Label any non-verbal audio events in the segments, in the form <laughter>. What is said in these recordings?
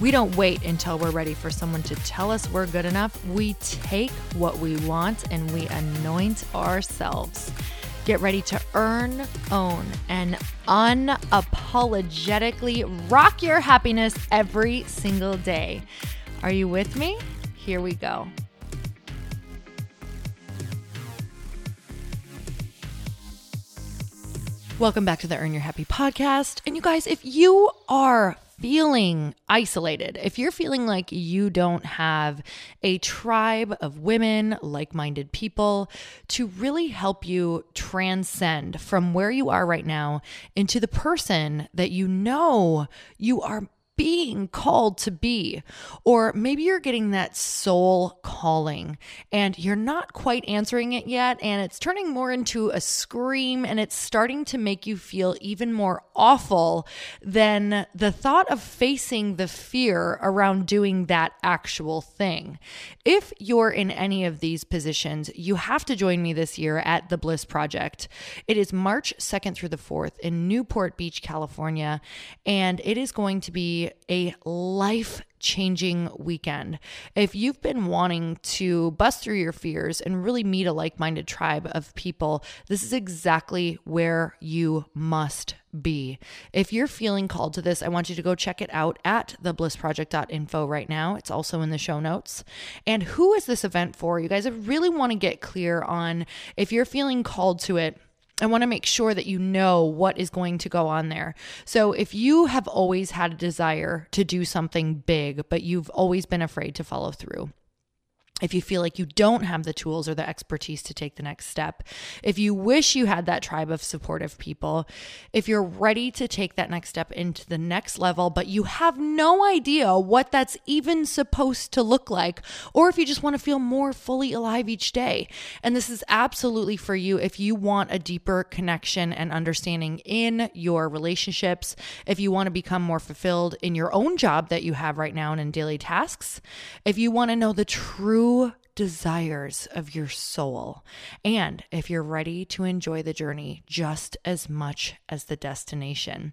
We don't wait until we're ready for someone to tell us we're good enough. We take what we want and we anoint ourselves. Get ready to earn, own, and unapologetically rock your happiness every single day. Are you with me? Here we go. Welcome back to the Earn Your Happy podcast. And you guys, if you are feeling isolated, if you're feeling like you don't have a tribe of women, like minded people to really help you transcend from where you are right now into the person that you know you are being called to be. Or maybe you're getting that soul calling and you're not quite answering it yet, and it's turning more into a scream and it's starting to make you feel even more awful than the thought of facing the fear around doing that actual thing. If you're in any of these positions, you have to join me this year at the Bliss Project. It is March 2nd through the 4th in Newport Beach, California, and it is going to be a life changing weekend. If you've been wanting to bust through your fears and really meet a like minded tribe of people, this is exactly where you must be. If you're feeling called to this, I want you to go check it out at theblissproject.info right now. It's also in the show notes. And who is this event for? You guys, I really want to get clear on if you're feeling called to it I want to make sure that you know what is going to go on there. So, if you have always had a desire to do something big, but you've always been afraid to follow through, if you feel like you don't have the tools or the expertise to take the next step, if you wish you had that tribe of supportive people, if you're ready to take that next step into the next level, but you have no idea what that's even supposed to look like, or if you just want to feel more fully alive each day. And this is absolutely for you if you want a deeper connection and understanding in your relationships, if you want to become more fulfilled in your own job that you have right now and in daily tasks, if you want to know the true you desires of your soul, and if you're ready to enjoy the journey just as much as the destination.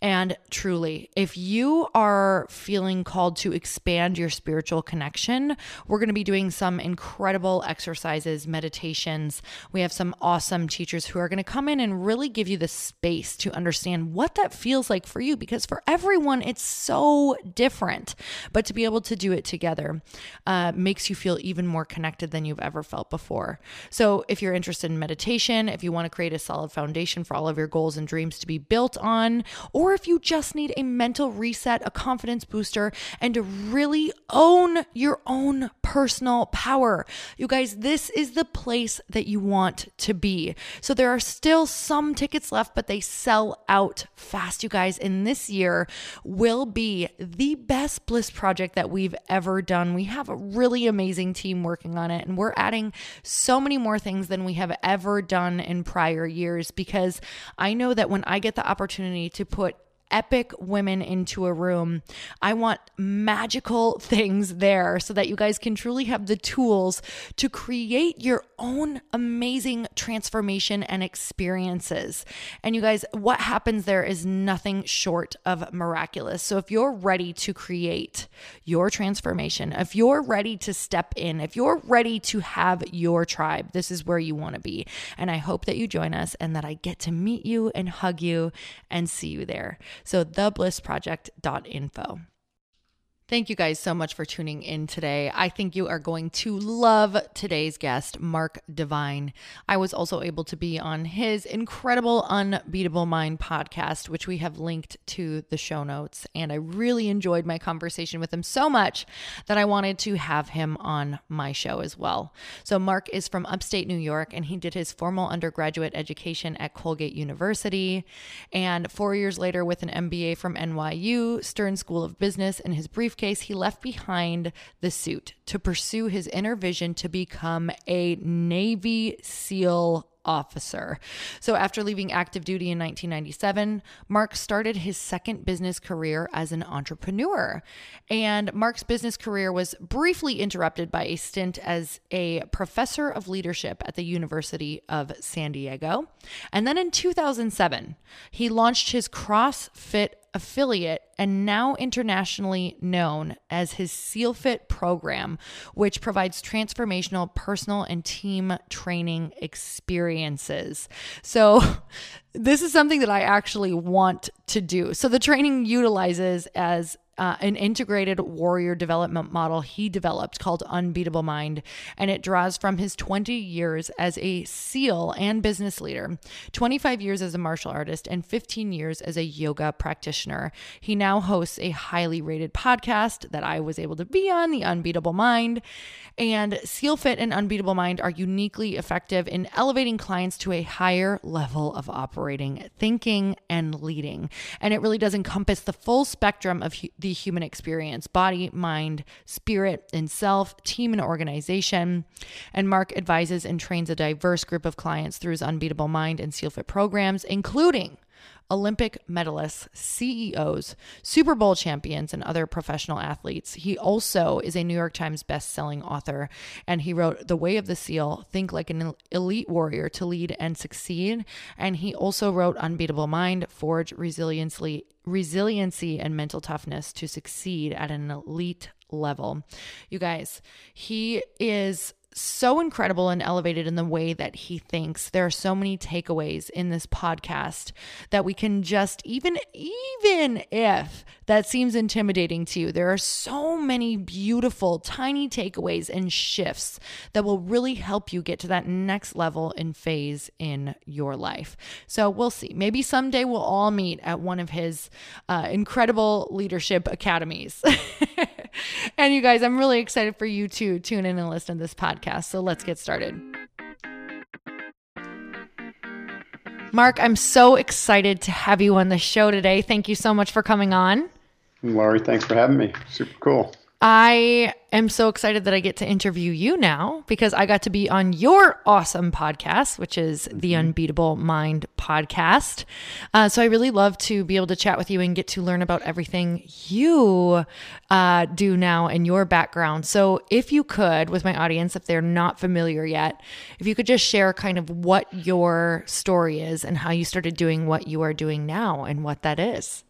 And truly, if you are feeling called to expand your spiritual connection, we're going to be doing some incredible exercises, meditations. We have some awesome teachers who are going to come in and really give you the space to understand what that feels like for you because for everyone, it's so different. But to be able to do it together uh, makes you feel even more connected than you've ever felt before. So, if you're interested in meditation, if you want to create a solid foundation for all of your goals and dreams to be built on, or if you just need a mental reset, a confidence booster, and to really own your own personal power, you guys, this is the place that you want to be. So, there are still some tickets left, but they sell out fast, you guys. And this year will be the best Bliss project that we've ever done. We have a really amazing team working on it, and we're adding so many more things than we have ever done in prior years because I know that when I get the opportunity to put epic women into a room. I want magical <laughs> things there so that you guys can truly have the tools to create your own amazing transformation and experiences. And you guys, what happens there is nothing short of miraculous. So if you're ready to create your transformation, if you're ready to step in, if you're ready to have your tribe, this is where you want to be. And I hope that you join us and that I get to meet you and hug you and see you there. So, theblissproject.info. Thank you guys so much for tuning in today. I think you are going to love today's guest, Mark Divine. I was also able to be on his incredible Unbeatable Mind podcast, which we have linked to the show notes. And I really enjoyed my conversation with him so much that I wanted to have him on my show as well. So, Mark is from upstate New York and he did his formal undergraduate education at Colgate University. And four years later, with an MBA from NYU, Stern School of Business, and his brief briefcase, he left behind the suit to pursue his inner vision to become a Navy SEAL officer. So, after leaving active duty in 1997, Mark started his second business career as an entrepreneur. And Mark's business career was briefly interrupted by a stint as a professor of leadership at the University of San Diego. And then in 2007, he launched his CrossFit affiliate and now internationally known as his SEALFIT program, which provides transformational personal and team training experiences. So, <laughs> this is something that I actually want to do. So, the training utilizes as uh, an integrated warrior development model he developed called Unbeatable Mind, and it draws from his 20 years as a SEAL and business leader, 25 years as a martial artist, and 15 years as a yoga practitioner. He now hosts a highly rated podcast that I was able to be on, The Unbeatable Mind. And SEAL Fit and Unbeatable Mind are uniquely effective in elevating clients to a higher level of operating, thinking, and leading. And it really does encompass the full spectrum of the the human experience body, mind, spirit, and self, team, and organization. And Mark advises and trains a diverse group of clients through his Unbeatable Mind and SEALFIT programs, including Olympic medalists, CEOs, Super Bowl champions, and other professional athletes. He also is a New York Times best-selling author, and he wrote The Way of the SEAL, Think Like an Elite Warrior to Lead and Succeed. And he also wrote Unbeatable Mind, Forge Resiliency, Resiliency and Mental Toughness to Succeed at an Elite Level. You guys, he is so incredible and elevated in the way that he thinks. There are so many takeaways in this podcast that we can just even even if that seems intimidating to you, there are so many beautiful tiny takeaways and shifts that will really help you get to that next level and phase in your life. So we'll see. Maybe someday we'll all meet at one of his uh, incredible leadership academies. <laughs> and you guys, I'm really excited for you to tune in and listen to this podcast. So let's get started. Mark, I'm so excited to have you on the show today. Thank you so much for coming on. Lori, thanks for having me. Super cool. I am so excited that I get to interview you now because I got to be on your awesome podcast, which is the mm-hmm. Unbeatable Mind podcast. Uh, so I really love to be able to chat with you and get to learn about everything you uh, do now and your background. So if you could, with my audience, if they're not familiar yet, if you could just share kind of what your story is and how you started doing what you are doing now and what that is.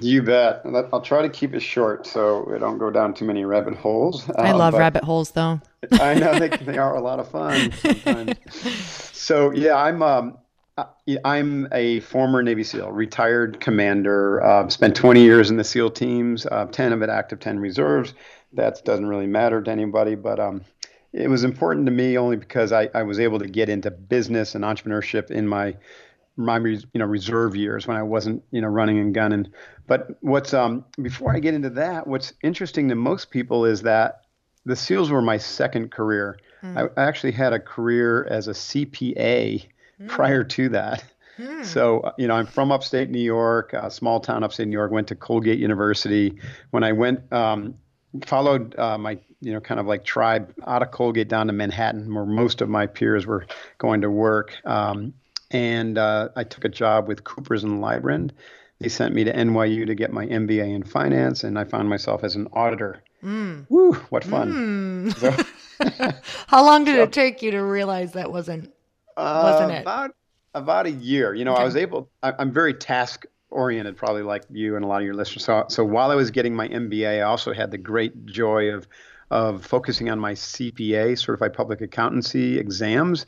You bet. I'll try to keep it short so we don't go down too many rabbit holes. I um, love rabbit holes, though. I know they, they are a lot of fun sometimes. <laughs> so yeah, I'm um, I'm a former Navy SEAL, retired commander. Uh, spent 20 years in the SEAL teams, uh, 10 of it active, 10 reserves. That doesn't really matter to anybody, but um, it was important to me only because I, I was able to get into business and entrepreneurship in my my you know reserve years when I wasn't you know running and gunning. But what's um before I get into that, what's interesting to most people is that the SEALs were my second career. Mm. I, actually had a career as a CPA mm. prior to that. Mm. So, uh, you know, I'm from upstate New York, a small town upstate New York, went to Colgate University. When I went, um, followed uh, my, you know, kind of like tribe out of Colgate down to Manhattan, where most of my peers were going to work. Um, and uh, I took a job with Coopers and Lybrand they sent me to NYU to get my MBA in finance, and I found myself as an auditor. Mm. Woo, what fun! Mm. So, <laughs> How long did so, it take you to realize that wasn't wasn't uh, it? About about a year. You know, okay. I was able. I, I'm very task oriented, probably like you and a lot of your listeners. So, so while I was getting my MBA, I also had the great joy of of focusing on my CPA, Certified Public Accountancy exams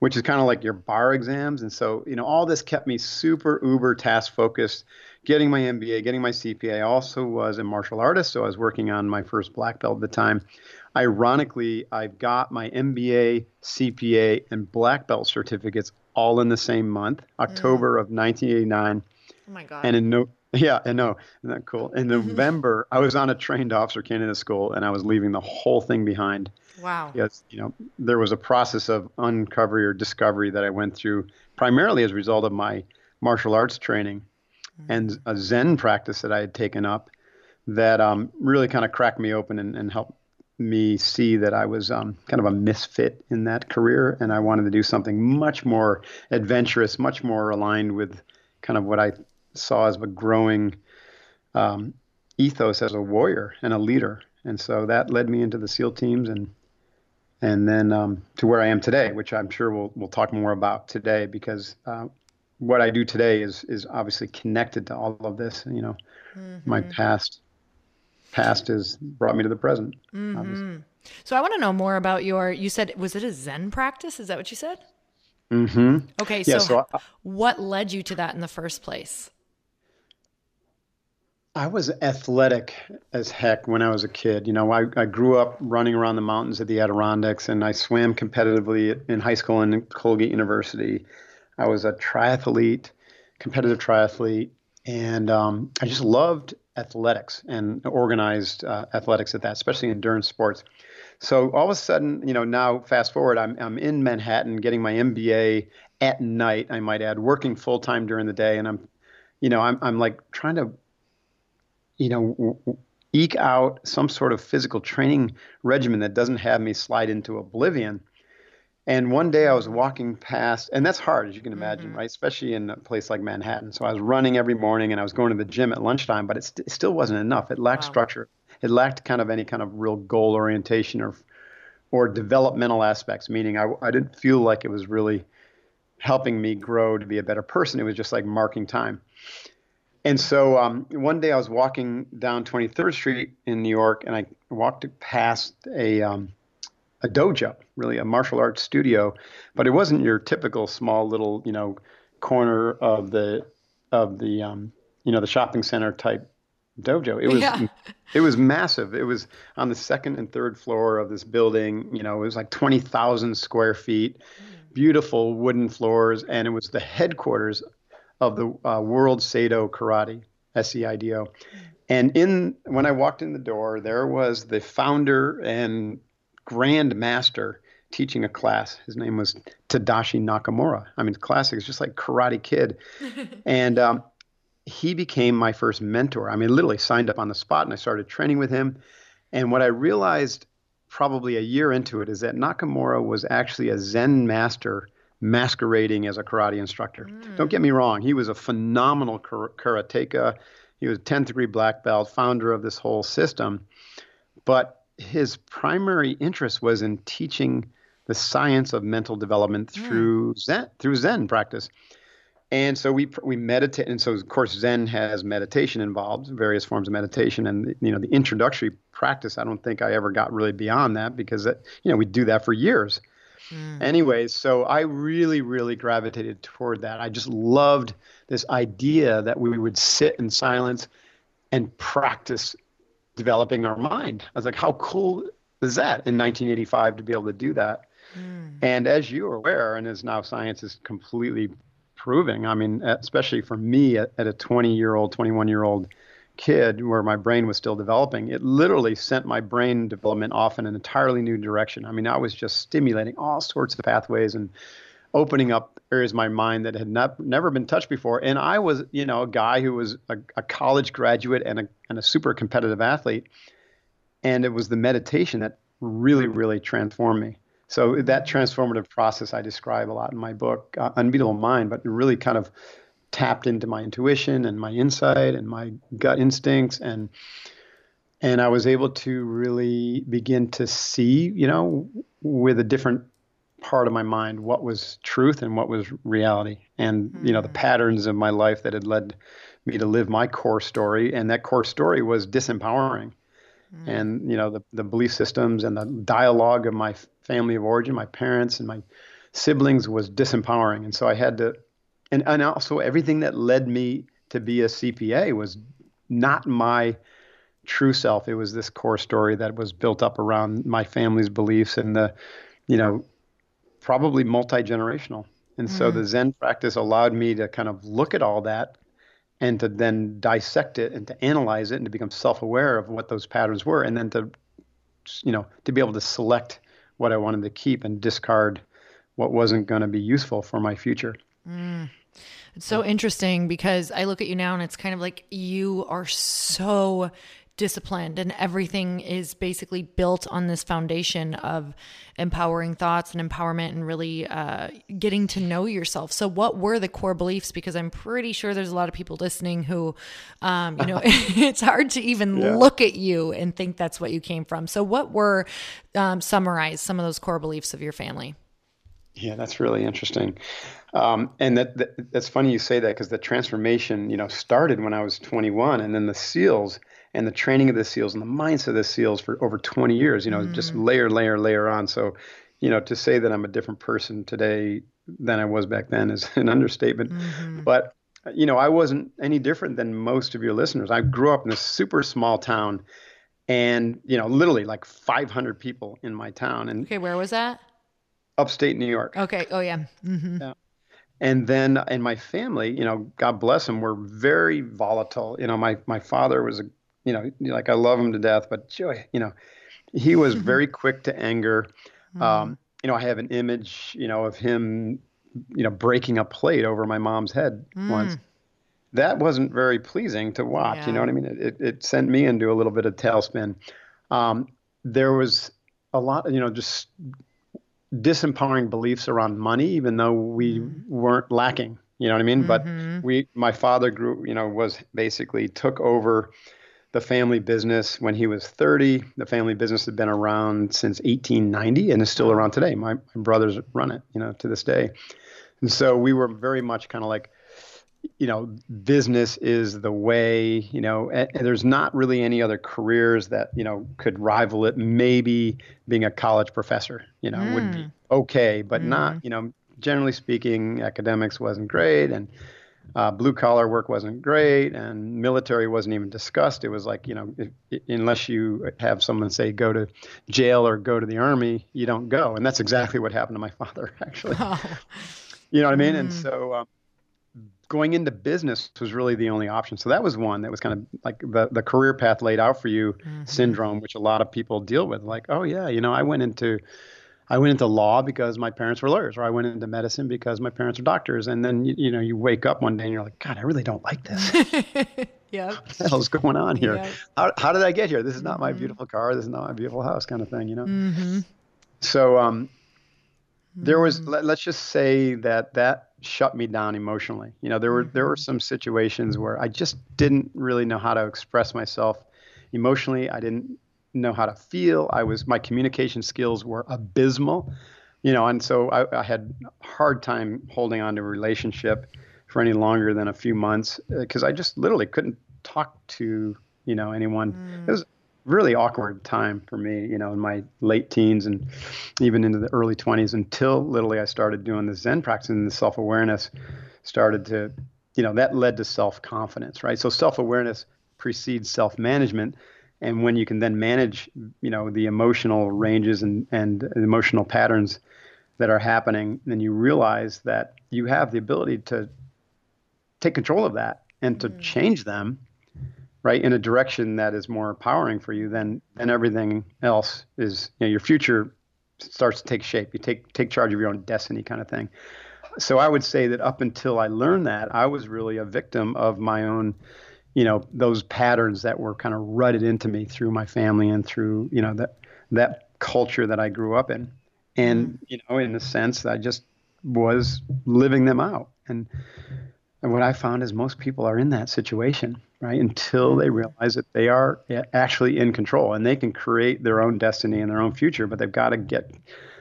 which is kind of like your bar exams. And so, you know, all this kept me super uber task focused, getting my MBA, getting my CPA. I also was a martial artist, so I was working on my first black belt at the time. Ironically, I've got my MBA, CPA, and black belt certificates all in the same month, October mm. of 1989. Oh my God. And in no, yeah, I know. Isn't that cool? In. <laughs> November, I was on a trained officer candidate school and I was leaving the whole thing behind. Wow. Yes, you know, there was a process of uncovery or discovery that I went through primarily as a result of my martial arts training mm-hmm. and a Zen practice that I had taken up that um, really kind of cracked me open and, and helped me see that I was um, kind of a misfit in that career, and I wanted to do something much more adventurous, much more aligned with kind of what I saw as a growing um, ethos as a warrior and a leader. And so that led me into the SEAL teams and and then um, to where I am today, which I'm sure we'll we'll talk more about today because uh, what I do today is is obviously connected to all of this. You know, mm-hmm. my past past has brought me to the present. Mm-hmm. So I want to know more about your. You said was it a Zen practice? Is that what you said? Mm-hmm. Okay, so, yeah, so I, what led you to that in the first place? I was athletic as heck when I was a kid. You know, I, I grew up running around the mountains of the Adirondacks, and I swam competitively in high school and Colgate University. I was a triathlete, competitive triathlete, and um, I just loved athletics and organized uh, athletics at that, especially endurance sports. So all of a sudden, you know, now fast forward, I'm I'm in Manhattan getting my MBA at night. I might add, working full time during the day, and I'm, you know, I'm I'm like trying to you know, eke out some sort of physical training regimen that doesn't have me slide into oblivion. And one day I was walking past, and that's hard, as you can imagine, mm-hmm. right? Especially in a place like Manhattan. So I was running every morning and I was going to the gym at lunchtime, but it, st- it still wasn't enough. It lacked wow. structure. It lacked kind of any kind of real goal orientation or, or developmental aspects, meaning I, I didn't feel like it was really helping me grow to be a better person. It was just like marking time. And so um, one day I was walking down 23rd Street in New York, and I walked past a um, a dojo, really a martial arts studio, but it wasn't your typical small little you know corner of the of the um, you know the shopping center type dojo. It was yeah. it was massive. It was on the second and third floor of this building. You know, it was like 20,000 square feet, beautiful wooden floors, and it was the headquarters of the uh, World Seido Karate, S-E-I-D-O. And in when I walked in the door, there was the founder and grand master teaching a class. His name was Tadashi Nakamura. I mean, classic. It's just like Karate Kid, <laughs> and um, he became my first mentor. I mean, literally signed up on the spot, and I started training with him. And what I realized probably a year into it is that Nakamura was actually a Zen master masquerading as a karate instructor. Mm. Don't get me wrong, he was a phenomenal karateka. He was 10th degree black belt, founder of this whole system. But his primary interest was in teaching the science of mental development mm. through Zen, through Zen practice. And so we we meditate, and so of course Zen has meditation involved, various forms of meditation, and you know the introductory practice. I don't think I ever got really beyond that because that, you know we do that for years. Mm. Anyways, so I really, really gravitated toward that. I just loved this idea that we would sit in silence and practice developing our mind. I was like, how cool is that in 1985 to be able to do that? Mm. And as you are aware, and as now science is completely proving, I mean, especially for me at, at a 20 year old, 21 year old kid where my brain was still developing, it literally sent my brain development off in an entirely new direction. I mean, I was just stimulating all sorts of pathways and opening up areas of my mind that had not, never been touched before. And I was, you know, a guy who was a, a college graduate and a, and a super competitive athlete. And it was the meditation that really, really transformed me. So that transformative process I describe a lot in my book, uh, Unbeatable Mind, but really kind of tapped into my intuition and my insight and my gut instincts and and I was able to really begin to see, you know, with a different part of my mind what was truth and what was reality and mm-hmm. you know the hmm. patterns of my life that had led me to live my core story and that core story was disempowering mm-hmm. and you know the, the belief systems and the dialogue of my family of origin my parents and my siblings was disempowering and so i had to and and also everything that led me to be a CPA was not my true self. It was this core story that was built up around my family's beliefs and the, you know, probably multi generational. And mm-hmm. so the Zen practice allowed me to kind of look at all that and to then dissect it and to analyze it and to become self aware of what those patterns were and then to, you know, to be able to select what I wanted to keep and discard what wasn't going to be useful for my future. Mm. It's so interesting because I look at you now and it's kind of like you are so disciplined and everything is basically built on this foundation of empowering thoughts and empowerment and really uh, getting to know yourself. So what were the core beliefs? Because i'm pretty sure there's a lot of people listening who um, you know <laughs> <laughs> it's hard to even yeah. look at you and think that's what you came from. So what were um, summarize some of those core beliefs of your family? Yeah that's really interesting um, and that, that, that's funny you say that because the transformation, you know, started when I was 21, and then the SEALs and the training of the SEALs and the mindset of the SEALs for over 20 years, you know, mm. just layer, layer, layer on. So, you know, to say that I'm a different person today than I was back then is <laughs> an understatement. Mm-hmm. But you know, I wasn't any different than most of your listeners. I grew up in a super small town, and you know, literally like 500 people in my town. And okay, where was that? Upstate New York. Okay. Oh yeah. Mm-hmm. Yeah. And then in my family, you know, God bless them, were very volatile. You know, my my father was a, you know, like I love him to death, but joy, you know, he was <laughs> very quick to anger. Mm. Um, you know, I have an image, you know, of him, you know, breaking a plate over my mom's head mm. once. That wasn't very pleasing to watch. Yeah. You know what I mean? It, it sent me into a little bit of tailspin. Um, there was a lot, you know, just disempowering beliefs around money, even though we mm-hmm. weren't lacking. You know what I mean? Mm-hmm. But we, my father grew, you know, was basically took over the family business when he was 30. The family business had been around since 1890 and is still around today. My, my brothers run it, you know, to this day. And so we were very much kind of like you know, business is the way, you know, and, there's not really any other careers that, you know, could rival it. Maybe being a college professor, you know, mm. would be mm. okay, but mm. not, you know, generally speaking, academics wasn't great and uh, blue collar work wasn't great and military wasn't even discussed. It was like, you know, if, unless you have someone say go to jail or go to the army, you don't go. And that's exactly what happened to my <laughs> father, actually. <laughs> Oh. You know what I mean? Mm. And so, um, going into business was really the only option. So that was one that was kind of like the, the career path laid out for you mm-hmm. syndrome, which a lot of people deal with. Like, oh yeah, you know, I went into I went into law because my parents were lawyers, or I went into medicine because my parents are doctors. And then you, you know, you wake up one day and you're like, God, I really don't like this. <laughs> yeah. What the hell's going on here? Yep. How, how did I get here? This is not my mm-hmm. beautiful car. This is not my beautiful house, kind of thing, you know? Mm-hmm. So um, there was, mm-hmm. let, let's just say that that shut me down emotionally. You know, there were there were mm-hmm. some situations where I just didn't really know how to express myself emotionally. I didn't know how to feel. I was my communication skills were abysmal. You know, and so I, I had a hard time holding on to a relationship for any longer than a few months because uh, I just literally couldn't talk to you know anyone. Mm. It was really awkward time for me, you know, in my late teens and even into the early 20s until literally I started doing the Zen practice and the self awareness started to, you know, that led to self confidence, right? So self awareness precedes self management. And when you can then manage, you know, the emotional ranges and, and emotional patterns that are happening, then you realize that you have the ability to take control of that and to mm. change them right in a direction that is more empowering for you then then everything else is you know your future starts to take shape. You take take charge of your own destiny kind of thing. So i would say that up until i learned that i was really a victim of my own you know those patterns that were kind of rutted into me through my family and through you know that that culture that i grew up in. And mm-hmm. you know in a sense i just was living them out. And and what i found is most people are in that situation right? Until they mm-hmm. realize that they are actually in control and they can create their own destiny and their own future, but they've got to get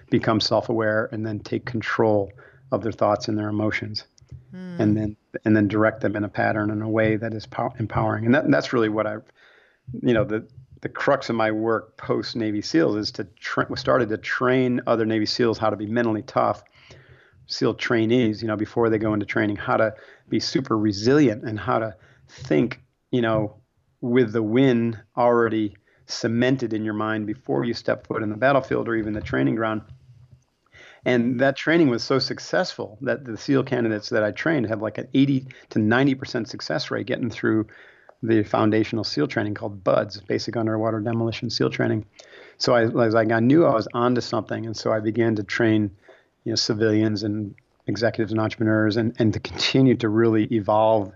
become self-aware and then take control of their thoughts and their emotions, mm. and then and then direct them in a pattern in a way that is pow- empowering. And that, that's really what I've, you know, the the crux of my work post Navy SEALs is to tra- started to train other Navy SEALs how to be mentally tough. SEAL trainees, you know, before they go into training, how to be super resilient and how to think you know, with the win already cemented in your mind before you step foot in the battlefield or even the training ground. And that training was so successful that the SEAL candidates that I trained have like an 80 to 90% success rate getting through the foundational SEAL training called BUDS, Basic Underwater Demolition SEAL Training. So I was like, I knew I was onto something. And so I began to train, you know, civilians and executives and entrepreneurs and, and to continue to really evolve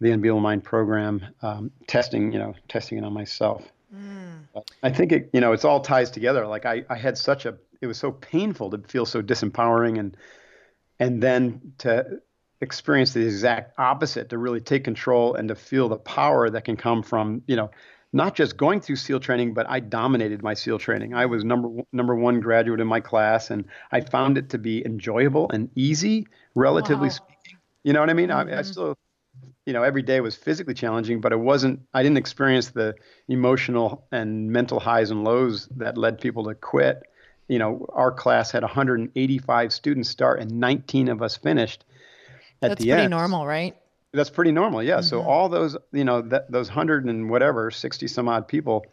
the Unbeatable Mind program, um, testing, you know, testing it on myself. Mm. I think it, you know, it's all ties together. Like I, I had such a, it was so painful to feel so disempowering and, and then to experience the exact opposite, to really take control and to feel the power that can come from, you know, not just going through SEAL training, but I dominated my SEAL training. I was number number one graduate in my class, and I found it to be enjoyable and easy, relatively wow. speaking. You know what I mean? Mm-hmm. I, I mm-hmm. still you know every day was physically challenging but it wasn't i didn't experience the emotional and mental highs and lows that led people to quit you know our class had 185 students start and 19 of us finished at the end. that's the pretty end. normal right that's pretty normal yeah mm-hmm. so all those you know that, those 100 and whatever 60 some odd people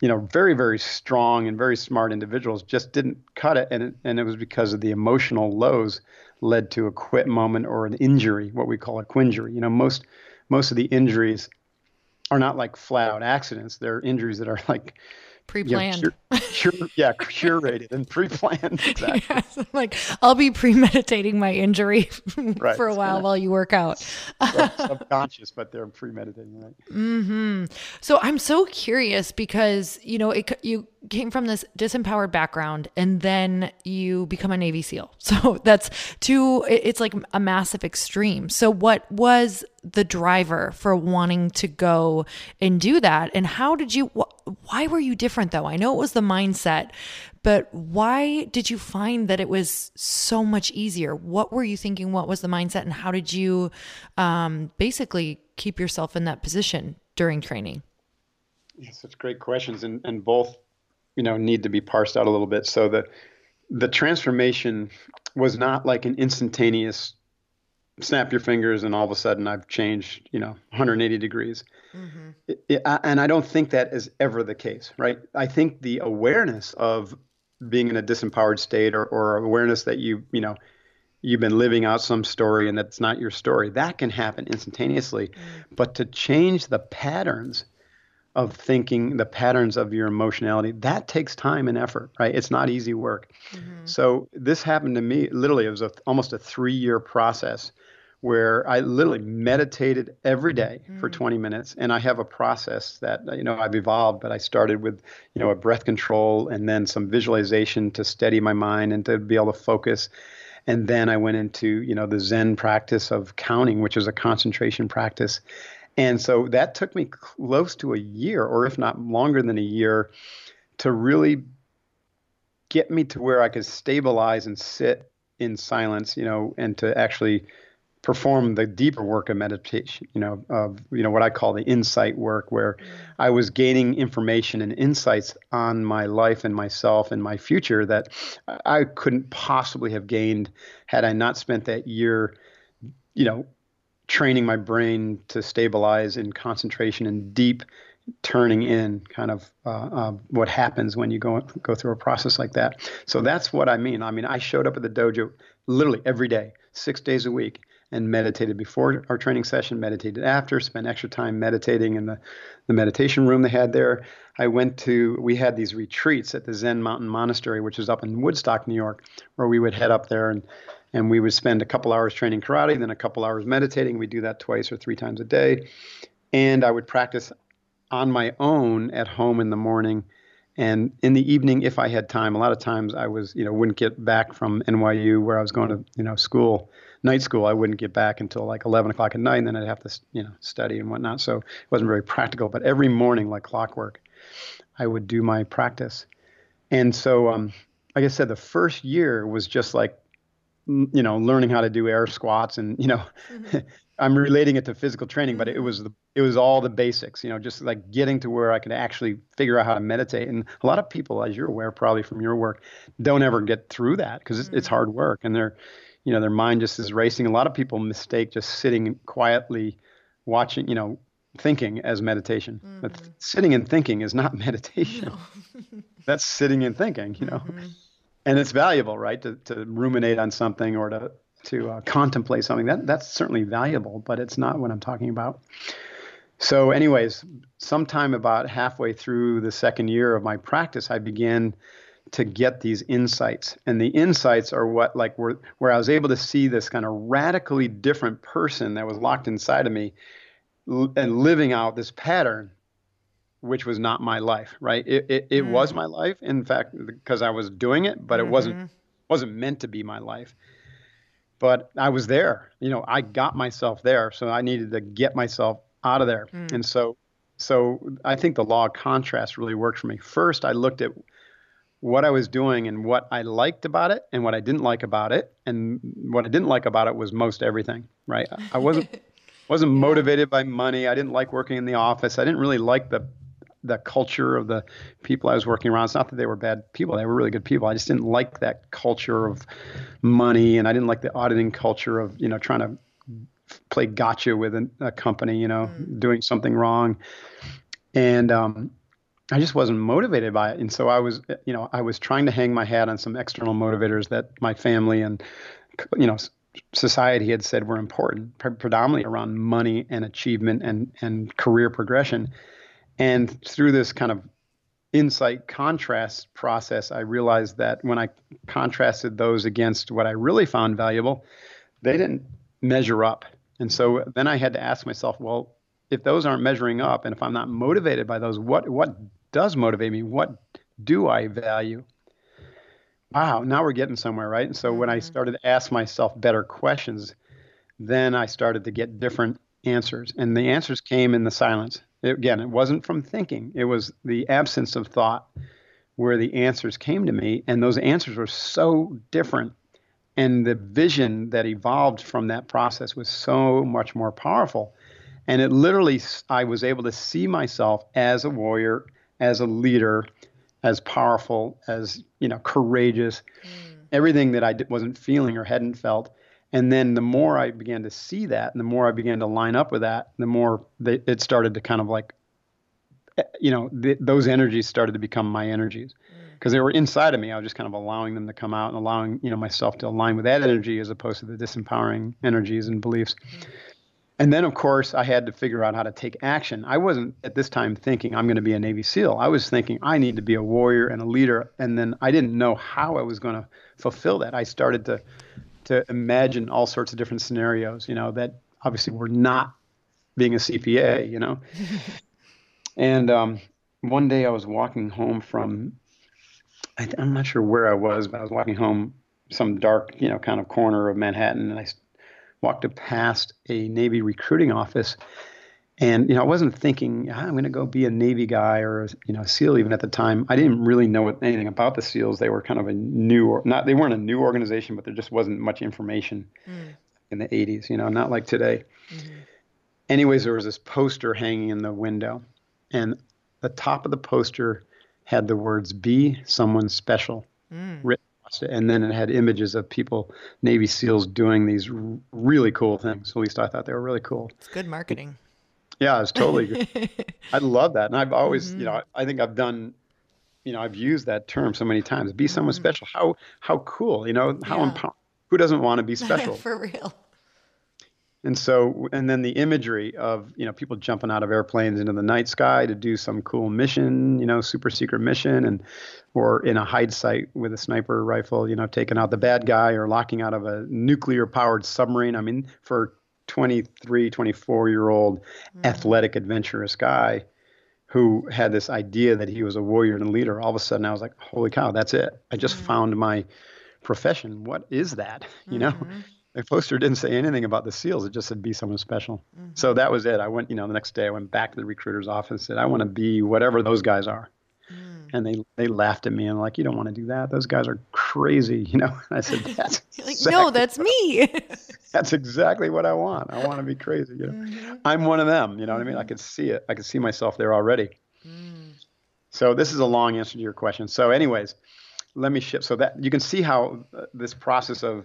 you know very very strong and very smart individuals just didn't cut it and it, and it was because of the emotional lows led to a quit moment or an injury, what we call a quinjury. You know, most most of the injuries are not like flat out accidents. They're injuries that are like pre-planned. Know, cure, cure, yeah, <laughs> curated and pre-planned. <laughs> Exactly. Yes, like I'll be premeditating my injury <laughs> right. for a while while you work out. Subconscious, but they're premeditating, right? Mm-hmm. So I'm so curious because you know it, you came from this disempowered background and then you become a Navy SEAL. <laughs> So that's two. It's like a massive extreme. So what was the driver for wanting to go and do that? And how did you? Why were you different though? I know it was the mindset, but why did you find that it was so much easier? What were you thinking? What was the mindset? And how did you um, basically keep yourself in that position during training? Yeah, such great questions, and, and both, you know, need to be parsed out a little bit. So the the transformation was not like an instantaneous snap your fingers and all of a sudden I've changed, you know, 180 degrees. Mm-hmm. It, it, I, and I don't think that is ever the case, right? I think the awareness of being in a disempowered state or, or awareness that you, you know, you've been living out some story and that's not your story, that can happen instantaneously. Mm-hmm. But to change the patterns of thinking, the patterns of your emotionality, that takes time and effort, right? It's not easy work. Mm-hmm. So this happened to me literally, it was a, almost a three year process where I literally meditated every day for mm. 20 minutes. And I have a process that, you know, I've evolved, but I started with, you know, a breath control and then some visualization to steady my mind and to be able to focus. And then I went into, you know, the Zen practice of counting, which is a concentration practice. And so that took me close to a year, or if not longer than a year, to really get me to where I could stabilize and sit in silence, you know, and to actually perform the deeper work of meditation, you know, of you know what I call the insight work, where I was gaining information and insights on my life and myself and my future that I couldn't possibly have gained had I not spent that year, you know, training my brain to stabilize in concentration and deep turning in kind of uh, uh, what happens when you go go through a process like that. So that's what I mean. I mean, I showed up at the dojo literally every day, six days a week, and meditated before our training session, meditated after, spent extra time meditating in the, the meditation room they had there. I went to, we had these retreats at the Zen Mountain Monastery, which is up in Woodstock, New York, where we would head up there and, and we would spend a couple hours training karate, then a couple hours meditating. We do that twice or three times a day. And I would practice on my own at home in the morning. And in the evening, if I had time, a lot of times I was, you know, wouldn't get back from NYU where I was going to, you know, school night school, I wouldn't get back until like 11 o'clock at night, and then I'd have to, you know, study and whatnot. So it wasn't very practical. But every morning, like clockwork, I would do my practice. And so, um, like I said, the first year was just like, you know, learning how to do air squats, and you know, mm-hmm. <laughs> I'm relating it to physical training, but it mm-hmm. was the it was all the basics, you know, just like getting to where I could actually figure out how to meditate. And a lot of people, as you're aware, probably from your work, don't ever get through that because it's, mm-hmm. it's hard work, and they're you know their mind just is racing a lot of people mistake just sitting quietly watching you know thinking as meditation mm-hmm. but sitting and thinking is not <laughs> meditation no. <laughs> that's sitting and thinking you know mm-hmm. And it's valuable right? To, to ruminate on something or to to uh, contemplate something. That that's certainly valuable but it's not what i'm talking about. So anyways sometime about halfway through the second year of my practice i began to get these insights. And the insights are what like where, where i was able to see this kind of radically different person that was locked inside of me and living out this pattern which was not my life right it, it, it mm. was my life in fact because i was doing it but it wasn't mm-hmm. wasn't meant to be my life but i was there you know i got myself there so i needed to get myself out of there mm. and so so i think the law of contrast really worked for me first i looked at what I was doing and what I liked about it and what I didn't like about it. And what I didn't like about it was most everything, right? I wasn't <laughs> wasn't motivated by money. I didn't like working in the office. I didn't really like the the culture of the people I was working around. It's not that they were bad people; they were really good people. I just didn't like that culture of money, and I didn't like the auditing culture of you know trying to play gotcha with a, a company, you know, mm. doing something wrong. And um, I just wasn't motivated by it. And so I was, you know, I was trying to hang my hat on some external motivators that my family and, you know, society had said were important, predominantly around money and achievement and, and career progression. And through this kind of insight contrast process, I realized that when I contrasted those against what I really found valuable, they didn't measure up. And so then I had to ask myself, well, if those aren't measuring up and if I'm not motivated by those, what what does motivate me? What do I value? Wow, now we're getting somewhere, right? And so when I mm-hmm. started to ask myself better questions, then I started to get different answers. And the answers came in the silence. It, again, it wasn't from thinking, it was the absence of thought where the answers came to me. And those answers were so different. And the vision that evolved from that process was so much more powerful. And it literally, I was able to see myself as a warrior as a leader, as powerful, as you know, courageous, mm. everything that I wasn't feeling or hadn't felt. And then the more I began to see that, and the more I began to line up with that, the more they, it started to kind of like, eh, you know, th- those energies started to become my energies because mm. they were inside of me. I was just kind of allowing them to come out and allowing, you know, myself to align with that energy as opposed to the disempowering energies and beliefs. Mm. And then, of course, I had to figure out how to take action. I wasn't at this time thinking I'm going to be a Navy SEAL. I was thinking I need to be a warrior and a leader. And then I didn't know how I was going to fulfill that. I started to to imagine all sorts of different scenarios, you know, that obviously were not being a CPA, you know. <laughs> and um, one day I was walking home from, I, I'm not sure where I was, but I was walking home some dark, you know, kind of corner of Manhattan, and I walked past a Navy recruiting office. And you know, I wasn't thinking ah, I'm going to go be a Navy guy or you know, SEAL. Even at the time, I didn't really know anything about the SEALs. They were kind of a new, or not they weren't a new organization, but there just wasn't much information mm. in the 80s. You know, not like today. Mm-hmm. Anyways, there was this poster hanging in the window, and the top of the poster had the words "Be someone special" mm. written and then it had images of people, Navy SEALs, doing these r- really cool things. At least I thought they were really cool. It's good marketing. Yeah, it's totally. <laughs> I love that, and I've always, mm-hmm. you know, I think I've done, you know, I've used that term so many times. Be someone mm-hmm. special. How how cool, you know, how yeah. Who doesn't want to be special? <laughs> For real. And so, and then the imagery of you know people jumping out of airplanes into the night sky to do some cool mission, you know, super secret mission, and or in a hide site with a sniper rifle, you know, taking out the bad guy or locking out of a nuclear powered submarine. I mean, for 23, 24 year old mm-hmm. athletic, adventurous guy who had this idea that he was a warrior and a leader, all of a sudden I was like, holy cow, that's it. I just mm-hmm. found my profession. What is that? <laughs> You know? Mm-hmm the poster didn't say anything about the seals. It just said be someone special. Mm-hmm. So that was it. I went, you know, the next day I went back to the recruiter's office and said, I want to be whatever those guys are. Mm. And they they laughed at me and like, you don't want to do that. Those guys are crazy, <laughs> you know. And I said, that's <laughs> like, exactly no, that's me. <laughs> that's exactly what I want. I want to be crazy. You know, mm-hmm. I'm one of them. You know what I mean? I mm-hmm. could see it. I could see myself there already. Mm. So this is a long answer to your question. So, anyways, let me shift so that you can see how uh, this process of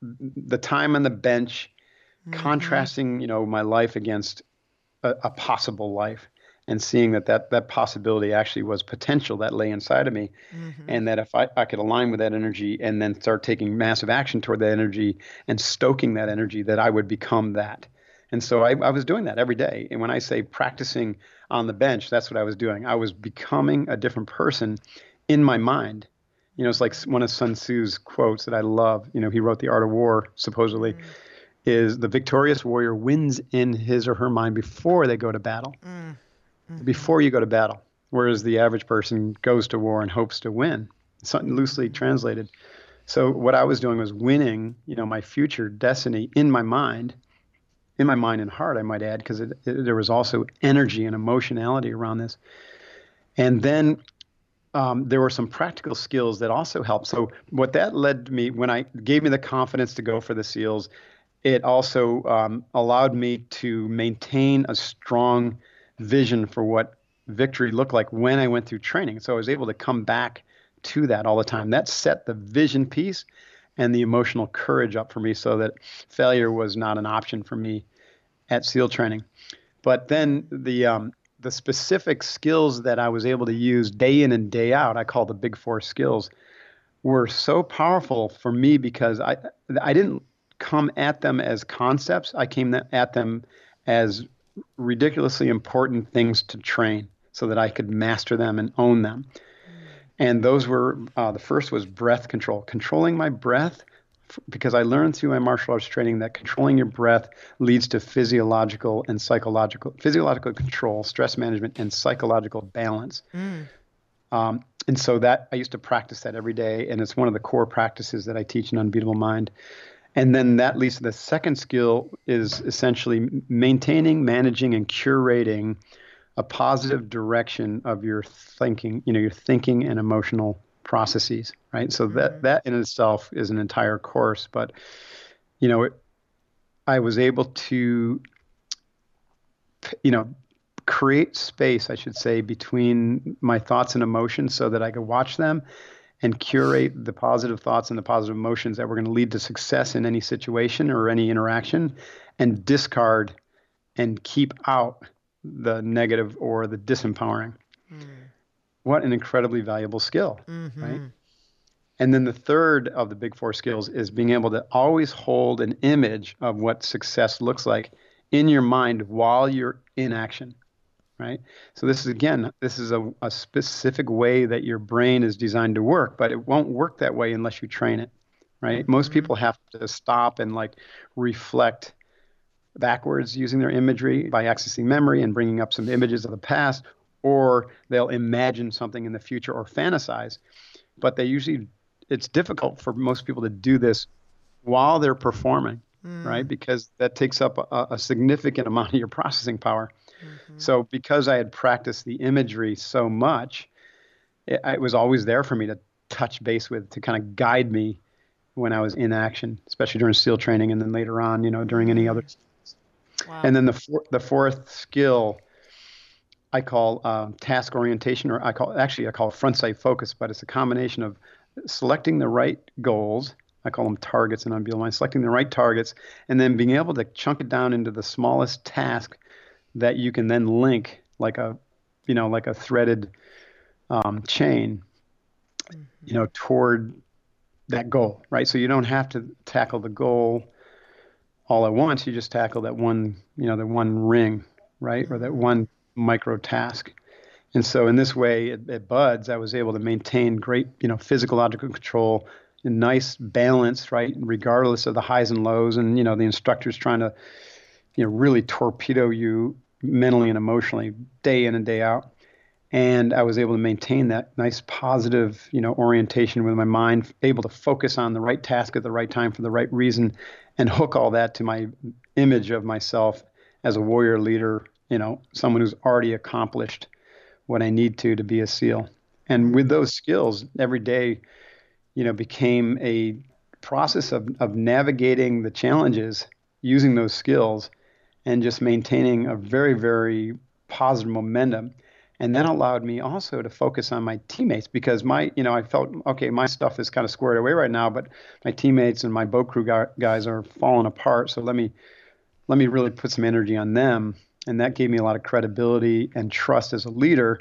the time on the bench, mm-hmm. contrasting, you know, my life against a, a, possible life and seeing that, that that possibility actually was potential that lay inside of me. Mm-hmm. And that if I, I could align with that energy and then start taking massive action toward that energy and stoking that energy, that I would become that. And so I, I was doing that every day. And when I say practicing on the bench, that's what I was doing. I was becoming a different person in my mind you know, it's like one of Sun Tzu's quotes that I love. You know, he wrote The Art of War, supposedly. Mm. is the victorious warrior wins in his or her mind before they go to battle. Mm. Mm-hmm. Before you go to battle, whereas the average person goes to war and hopes to win. Something loosely translated. So what I was doing was winning, you know, my future destiny in my mind, in my mind and heart, I might add, because there was also energy and emotionality around this. And then um, there were some practical skills that also helped. So what that led me when I gave me the confidence to go for the SEALs, it also um, allowed me to maintain a strong vision for what victory looked like when I went through training. So I was able to come back to that all the time. That set the vision piece and the emotional courage up for me so that failure was not an option for me at SEAL training. But then the um, the specific skills that I was able to use day in and day out, I call the big four skills, were so powerful for me because I I didn't come at them as concepts. I came at them as ridiculously important things to train so that I could master them and own them. And those were uh, the first was breath control, controlling my breath because I learned through my martial arts training that controlling your breath leads to physiological and psychological physiological control, stress management, and psychological balance. Mm. Um, and so that I used to practice that every day, and it's one of the core practices that I teach in Unbeatable Mind. And then that leads to the second skill is essentially maintaining, managing, and curating a positive direction of your thinking, you know, your thinking and emotional processes, right? So that mm-hmm. that in itself is an entire course, but you know, it, I was able to you know, create space, I should say, between my thoughts and emotions so that I could watch them and curate the positive thoughts and the positive emotions that were going to lead to success in any situation or any interaction and discard and keep out the negative or the disempowering. Mm what an incredibly valuable skill, mm-hmm. right? And then the third of the big four skills is being able to always hold an image of what success looks like in your mind while you're in action, right? So this is again, this is a, a specific way that your brain is designed to work, but it won't work that way unless you train it, right? Mm-hmm. Most people have to stop and like reflect backwards using their imagery by accessing memory and bringing up some images of the past or they'll imagine something in the future or fantasize. But they usually, it's difficult for most people to do this while they're performing, mm. right? Because that takes up a, a, significant amount of your processing power. So, because I had practiced the imagery so much, it, it was always there for me to touch base with, to kind of guide me when I was in action, especially during SEAL training and then later on, you know, during any other. Wow. And then the, for, the fourth skill I call uh, task orientation, or I call actually I call front sight focus, but it's a combination of selecting the right goals. I call them targets in Unbeatable Mind, selecting the right targets, and then being able to chunk it down into the smallest task that you can then link like a, you know, like a threaded um, chain, mm-hmm. you know, toward that goal, right? So you don't have to tackle the goal all at once. You just tackle that one, you know, the one ring, right, or that one micro task. And so in this way at, at BUD/S, I was able to maintain great, you know, physiological control and nice balance, right, regardless of the highs and lows. And, you know, the instructor's trying to, you know, really torpedo you mentally and emotionally day in and day out. And I was able to maintain that nice positive, you know, orientation with my mind, able to focus on the right task at the right time for the right reason, and hook all that to my image of myself as a warrior leader you know, someone who's already accomplished what I need to to be a SEAL. And with those skills, every day, you know, became a process of, of navigating the challenges using those skills and just maintaining a very, very positive momentum. And that allowed me also to focus on my teammates because my, you know, I felt, okay, my stuff is kind of squared away right now, but my teammates and my boat crew guys are falling apart. So let me, let me really put some energy on them and that gave me a lot of credibility and trust as a leader.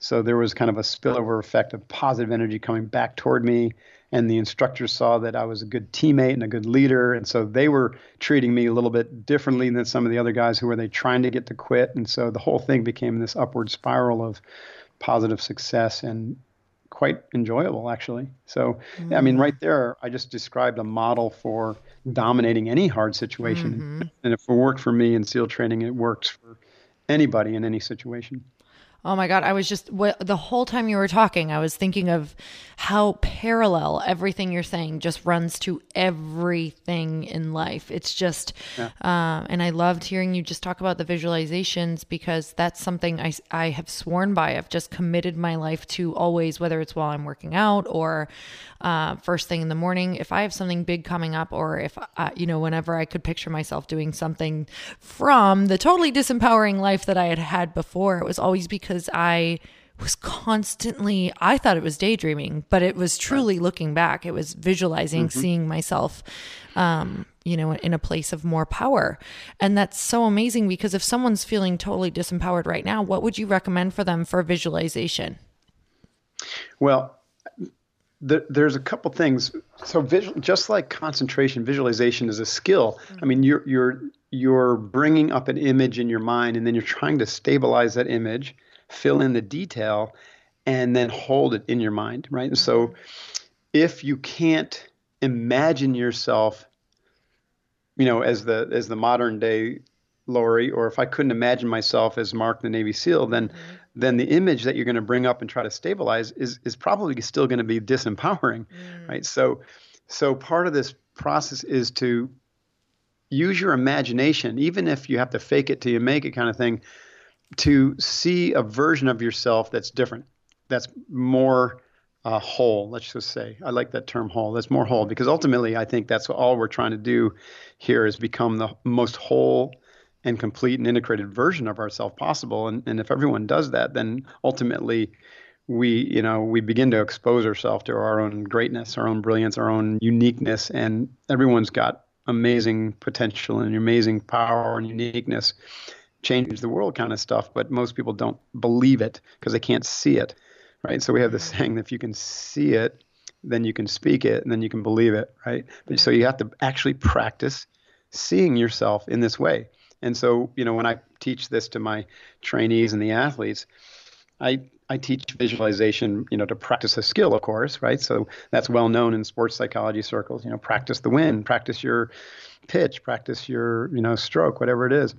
So there was kind of a spillover effect of positive energy coming back toward me. And the instructors saw that I was a good teammate and a good leader. And so they were treating me a little bit differently than some of the other guys who were they trying to get to quit. And so the whole thing became this upward spiral of positive success and quite enjoyable actually. So, mm-hmm. I mean, right there, I just described a model for dominating any hard situation. Mm-hmm. And if it worked for me in SEAL training, it works for anybody in any situation. Oh my God. I was just, what, the whole time you were talking, I was thinking of how parallel everything you're saying just runs to everything in life. It's just, yeah. um, and I loved hearing you just talk about the visualizations because that's something I, I have sworn by. I've just committed my life to always, whether it's while I'm working out or uh, first thing in the morning. If I have something big coming up, or if, uh, you know, whenever I could picture myself doing something from the totally disempowering life that I had had before, it was always because I was constantly i thought it was daydreaming but it was truly looking back it was visualizing mm-hmm. seeing myself um, you know in a place of more power and that's so amazing because if someone's feeling totally disempowered right now what would you recommend for them for visualization well the, there's a couple things. So visual, just like concentration, visualization is a skill. I mean, you're you're you're bringing up an image in your mind, and then you're trying to stabilize that image, fill in the detail, and then hold it in your mind, right? And so, if you can't imagine yourself, you know, as the as the modern day Lori, or if I couldn't imagine myself as Mark the Navy SEAL, then mm-hmm then the image that you're going to bring up and try to stabilize is is probably still going to be disempowering, mm. right? So, so part of this process is to use your imagination, even if you have to fake it till you make it, kind of thing, to see a version of yourself that's different, that's more uh, whole. Let's just say I like that term whole. That's more whole because ultimately I think that's all we're trying to do here is become the most whole and complete and integrated version of ourselves possible. And, and if everyone does that, then ultimately we, you know, we begin to expose ourselves to our own greatness, our own brilliance, our own uniqueness. And everyone's got amazing potential and amazing power and uniqueness, change the world kind of stuff. But most people don't believe it because they can't see it. Right. So we have this mm-hmm. saying that if you can see it, then you can speak it and then you can believe it. Right. But so you have to actually practice seeing yourself in this way and so, you know, when I teach this to my trainees and the athletes, I I teach visualization, you know, to practice a skill, of course, right? So that's well known in sports psychology circles. You know, practice the win, practice your pitch, practice your, you know, stroke, whatever it is.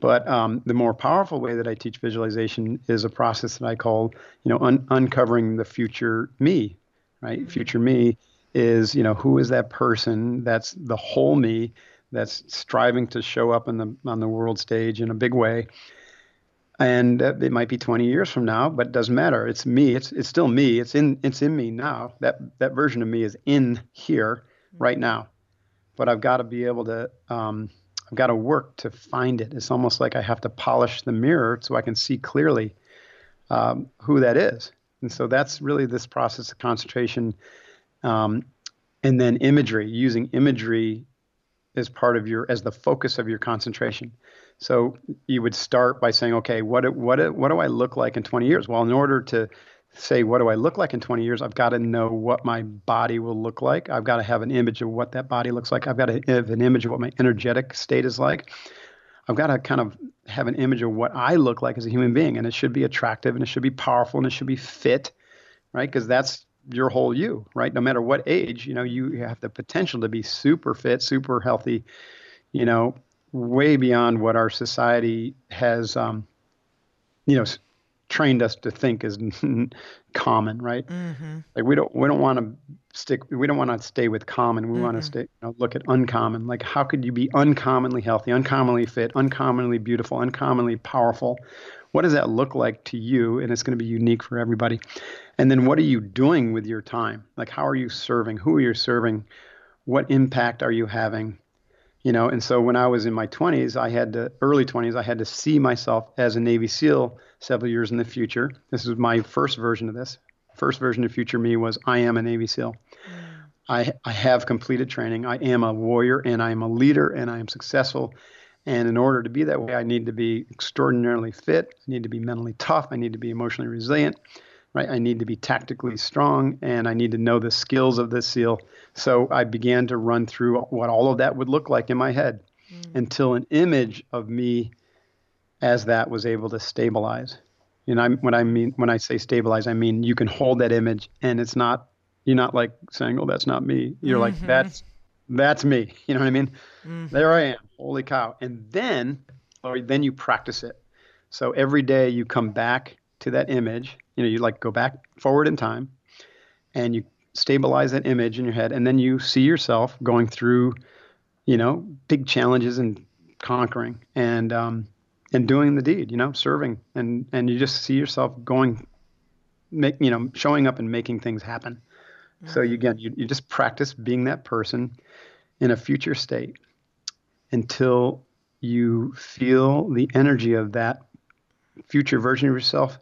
But um, the more powerful way that I teach visualization is a process that I call, you know, un- uncovering the future me, right? Mm-hmm. Future me is, you know, who is that person? That's the whole me that's striving to show up in the on the world stage in a big way. And uh, it might be 20 years from now, but it doesn't matter. It's me. It's it's still me. It's in it's in me now. That that version of me is in here right now. But I've got to be able to um, I've got to work to find it. It's almost like I have to polish the mirror so I can see clearly um, who that is. And so that's really this process of concentration, um, and then imagery, using imagery as part of your as the focus of your concentration. So you would start by saying, okay, what what what do I look like in 20 years? Well, in order to say what do I look like in 20 years, I've got to know what my body will look like. I've got to have an image of what that body looks like. I've got to have an image of what my energetic state is like. I've got to kind of have an image of what I look like as a human being, and it should be attractive, and it should be powerful, and it should be fit, right? Because that's your whole you, right? No matter what age, you know, you have the potential to be super fit, super healthy, you know, way beyond what our society has, um, you know, trained us to think is <laughs> common, right? Mm-hmm. Like we don't we don't want to stick we don't want to stay with common. We mm-hmm. want to stay you know, look at uncommon. Like how could you be uncommonly healthy, uncommonly fit, uncommonly beautiful, uncommonly powerful? What does that look like to you? And it's going to be unique for everybody. And then what are you doing with your time? Like, how are you serving? Who are you serving? What impact are you having? You know, and so when I was in my 20s, I had to, early 20s, I had to see myself as a Navy SEAL several years in the future. This is my first version of this. First version of future me was I am a Navy SEAL. Mm. I, I have completed training. I am a warrior and I am a leader and I am successful. And in order to be that way, I need to be extraordinarily fit. I need to be mentally tough. I need to be emotionally resilient right? I need to be tactically strong and I need to know the skills of this SEAL. So I began to run through what all of that would look like in my head mm. until an image of me as that was able to stabilize. And I'm, when I mean when I say stabilize, I mean you can hold that image and it's not you're not like saying, "Oh, that's not me." You're mm-hmm. like, "That's that's me." <laughs> You know what I mean? Mm-hmm. There I am. Holy cow! And then, or then you practice it. So every day you come back to that image. You know, you like go back forward in time, and you stabilize that image in your head, and then you see yourself going through, you know, big challenges and conquering and um, and doing the deed. You know, serving, and and you just see yourself going, make you know, showing up and making things happen. So you, again, you, you just practice being that person in a future state until you feel the energy of that future version of yourself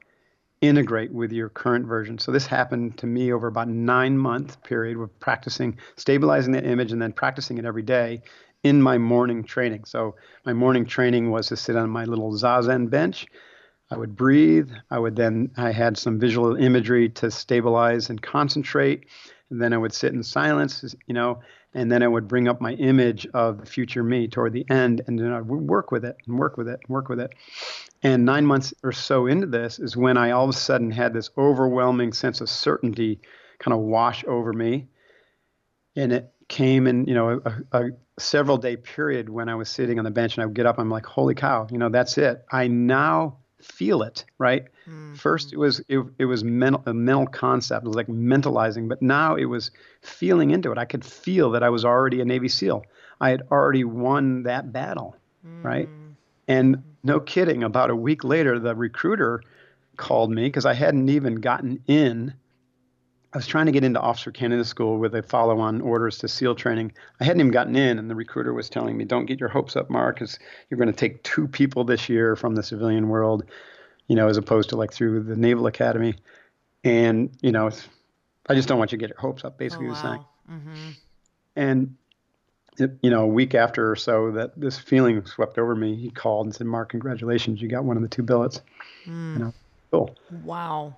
integrate with your current version. So this happened to me over about nine month period of practicing stabilizing that image and then practicing it every day in my morning training. So my morning training was to sit on my little zazen bench I would breathe. I would then, I had some visual imagery to stabilize and concentrate. And then I would sit in silence, you know, and then I would bring up my image of the future me toward the end. And then I would work with it and work with it and work with it. And nine months or so into this is when I all of a sudden had this overwhelming sense of certainty kind of wash over me. And it came in, you know, a, a several day period when I was sitting on the bench and I would get up. I'm like, holy cow, you know, that's it. I now feel it, right? Mm-hmm. First, it was it, it was mental a mental concept. It was like mentalizing, but now it was feeling into it. I could feel that I was already a Navy SEAL. I had already won that battle, mm-hmm. right? And no kidding, about a week later, the recruiter called me because I hadn't even gotten in. I was trying to get into Officer Candidate School with a follow on orders to SEAL training. I hadn't even gotten in, and the recruiter was telling me, Don't get your hopes up, Mark, because you're going to take two people this year from the civilian world, you know, as opposed to like through the Naval Academy. And, you know, I just don't want you to get your hopes up, basically, oh, wow. saying. Mm-hmm. And, you know, a week after or so, that this feeling swept over me. He called and said, Mark, congratulations, you got one of the two billets. Mm. You know, cool. Wow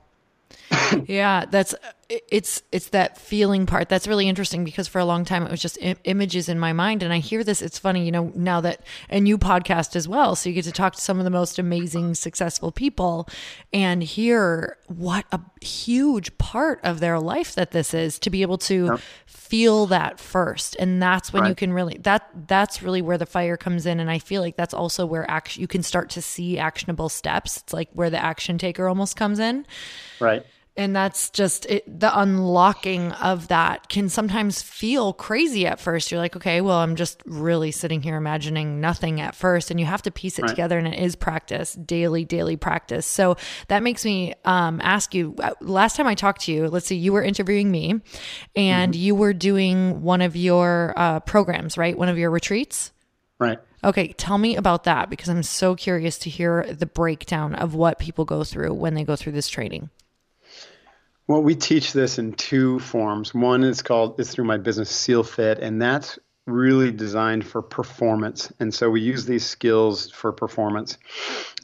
<coughs> yeah, that's it's it's that feeling part. That's really interesting because for a long time it was just I- images in my mind. And I hear this it's funny you know now that and you podcast as well. So you get to talk to some of the most amazing successful people and hear what a huge part of their life that this is to be able to yep. feel that first. And that's when right. you can really that that's really where the fire comes in. And I feel like that's also where action you can start to see actionable steps. It's like where the action taker almost comes in. Right and that's just it, the unlocking of that can sometimes feel crazy at first you're like okay well i'm just really sitting here imagining nothing at first and you have to piece it right. together and it is practice daily daily practice so that makes me um, ask you uh, last time i talked to you let's see you were interviewing me and mm-hmm. you were doing one of your uh, programs right one of your retreats right Okay, tell me about that because I'm so curious to hear the breakdown of what people go through when they go through this training. Well, we teach this in two forms. One is called is through my business SealFit, and that's really designed for performance. And so we use these skills for performance.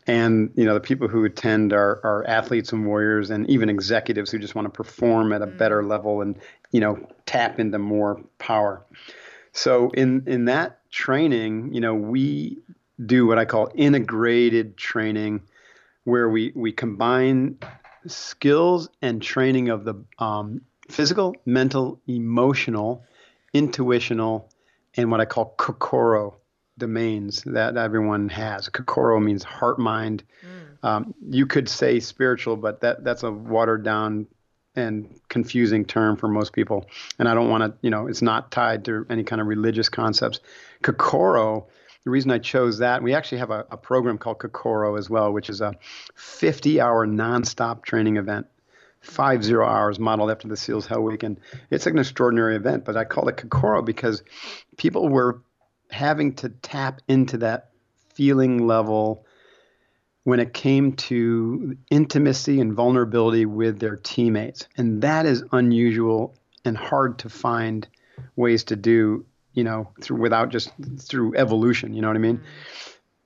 And you know, the people who attend are are athletes and warriors and even executives who just want to perform at a mm. better level and, you know, tap into more power. So in in that training, you know, we do what I call integrated training where we we combine skills and training of the um, physical, mental, emotional, intuitional, and what I call kokoro domains that everyone has. Kokoro means heart mind. Mm. Um, you could say spiritual, but that that's a watered down and confusing term for most people. And I don't want to, you know, it's not tied to any kind of religious concepts. Kokoro the reason I chose that, we actually have a, a program called Kokoro as well, which is a 50 hour nonstop training event, five zero hours modeled after the SEALs Hell Week. And it's an extraordinary event, but I call it Kokoro because people were having to tap into that feeling level when it came to intimacy and vulnerability with their teammates. And that is unusual and hard to find ways to do you know, through without just through evolution. You know what I mean? Mm-hmm.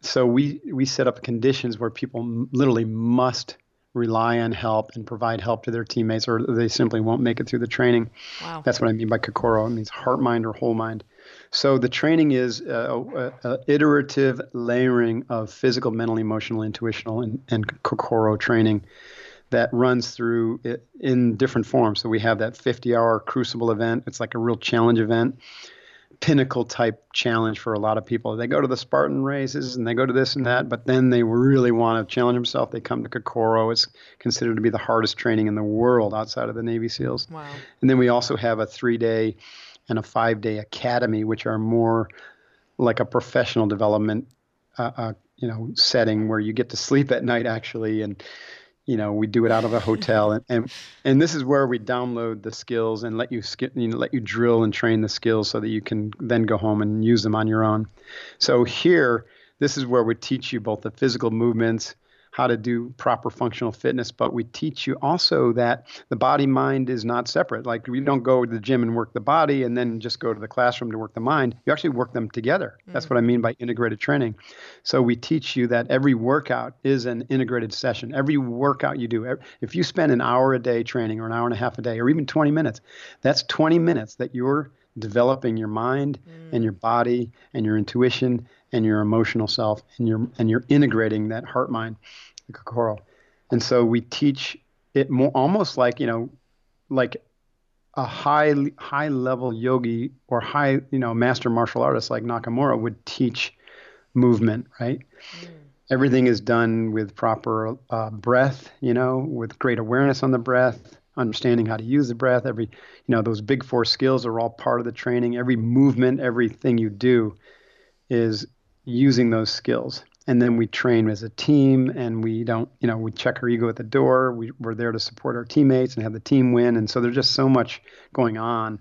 So we we set up conditions where people literally must rely on help and provide help to their teammates, or they simply won't make it through the training. Wow. That's what I mean by Kokoro. It means heart, mind, or whole mind. So the training is a, a, a iterative layering of physical, mental, emotional, intuitional, and, and Kokoro training that runs through in different forms. So we have that 50 hour crucible event. It's like a real challenge event pinnacle type challenge for a lot of people. They go to the Spartan races and they go to this and that, but then they really want to challenge themselves. They come to Kokoro. It's considered to be the hardest training in the world outside of the Navy SEALs. Wow. And then we also have a three day and a five day academy, which are more like a professional development, uh, uh, you know, setting where you get to sleep at night actually and you know we do it out of a hotel and, and and this is where we download the skills and let you you know let you drill and train the skills so that you can then go home and use them on your own. So here this is where we teach you both the physical movements how to do proper functional fitness, but we teach you also that the body mind is not separate. Like we don't go to the gym and work the body and then just go to the classroom to work the mind. You actually work them together. Mm-hmm. That's what I mean by integrated training. So we teach you that every workout is an integrated session. Every workout you do, if you spend an hour a day training or an hour and a half a day or even 20 minutes, that's 20 minutes that you're developing your mind mm. and your body and your intuition and your emotional self and you're and you're integrating that heart mind the Kokoro. And so we teach it more almost like, you know, like a high high level yogi or high, you know, master martial artist like Nakamura would teach movement, right? Mm. Everything is done with proper uh, breath, you know, with great awareness on the breath, understanding how to use the breath. Every, you know, those big four skills are all part of the training. Every movement, everything you do is using those skills. And then we train as a team and we don't you know we check our ego at the door. We, we're there to support our teammates and have the team win. And so there's just so much going on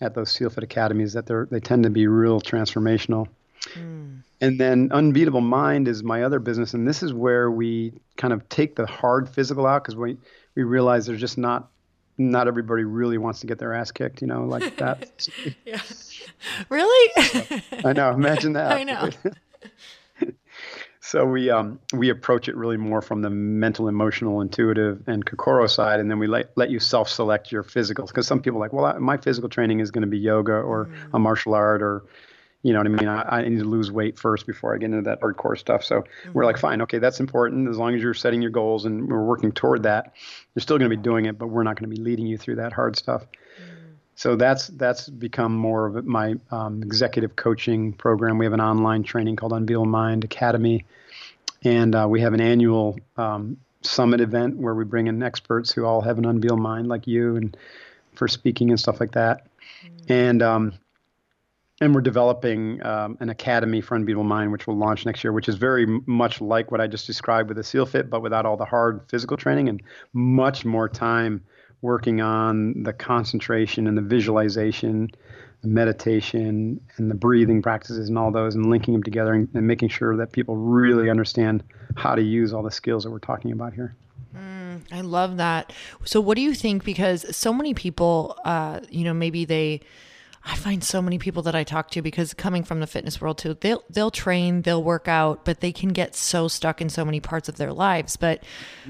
at those SEALFIT academies that they're they tend to be real transformational. Mm. and then unbeatable mind is my other business. And this is where we kind of take the hard physical out because we we realize there's just not not everybody really wants to get their ass kicked, you know, like that. <laughs> yeah. Really? I know. Imagine that. I know. <laughs> So we um, we approach it really more from the mental, emotional, intuitive, and Kokoro side, and then we let let you self-select your physical. Because some people are like, well, I, my physical training is going to be yoga or mm-hmm. a martial art or, you know what I mean. I, I, need to lose weight first before I get into that hardcore stuff. So mm-hmm. we're like, fine, okay, that's important as long as you're setting your goals and we're working toward that. You're still going to be doing it, but we're not going to be leading you through that hard stuff. Mm-hmm. So that's that's become more of my um, executive coaching program. We have an online training called Unbeatable Mind Academy, and uh, we have an annual um, summit event where we bring in experts who all have an unbeatable mind, like you, and for speaking and stuff like that. Mm-hmm. And um, and we're developing um, an academy for unbeatable mind, which will launch next year, which is very much like what I just described with the SealFit, but without all the hard physical training and much more time working on the concentration and the visualization the meditation and the breathing practices and all those and linking them together and, and, making sure that people really understand how to use all the skills that we're talking about here. Mm, I love that. So, what do you think? Because so many people, uh, you know, maybe they I find so many people that I talk to because coming from the fitness world too, they'll they'll train, they'll work out, but they can get so stuck in so many parts of their lives. But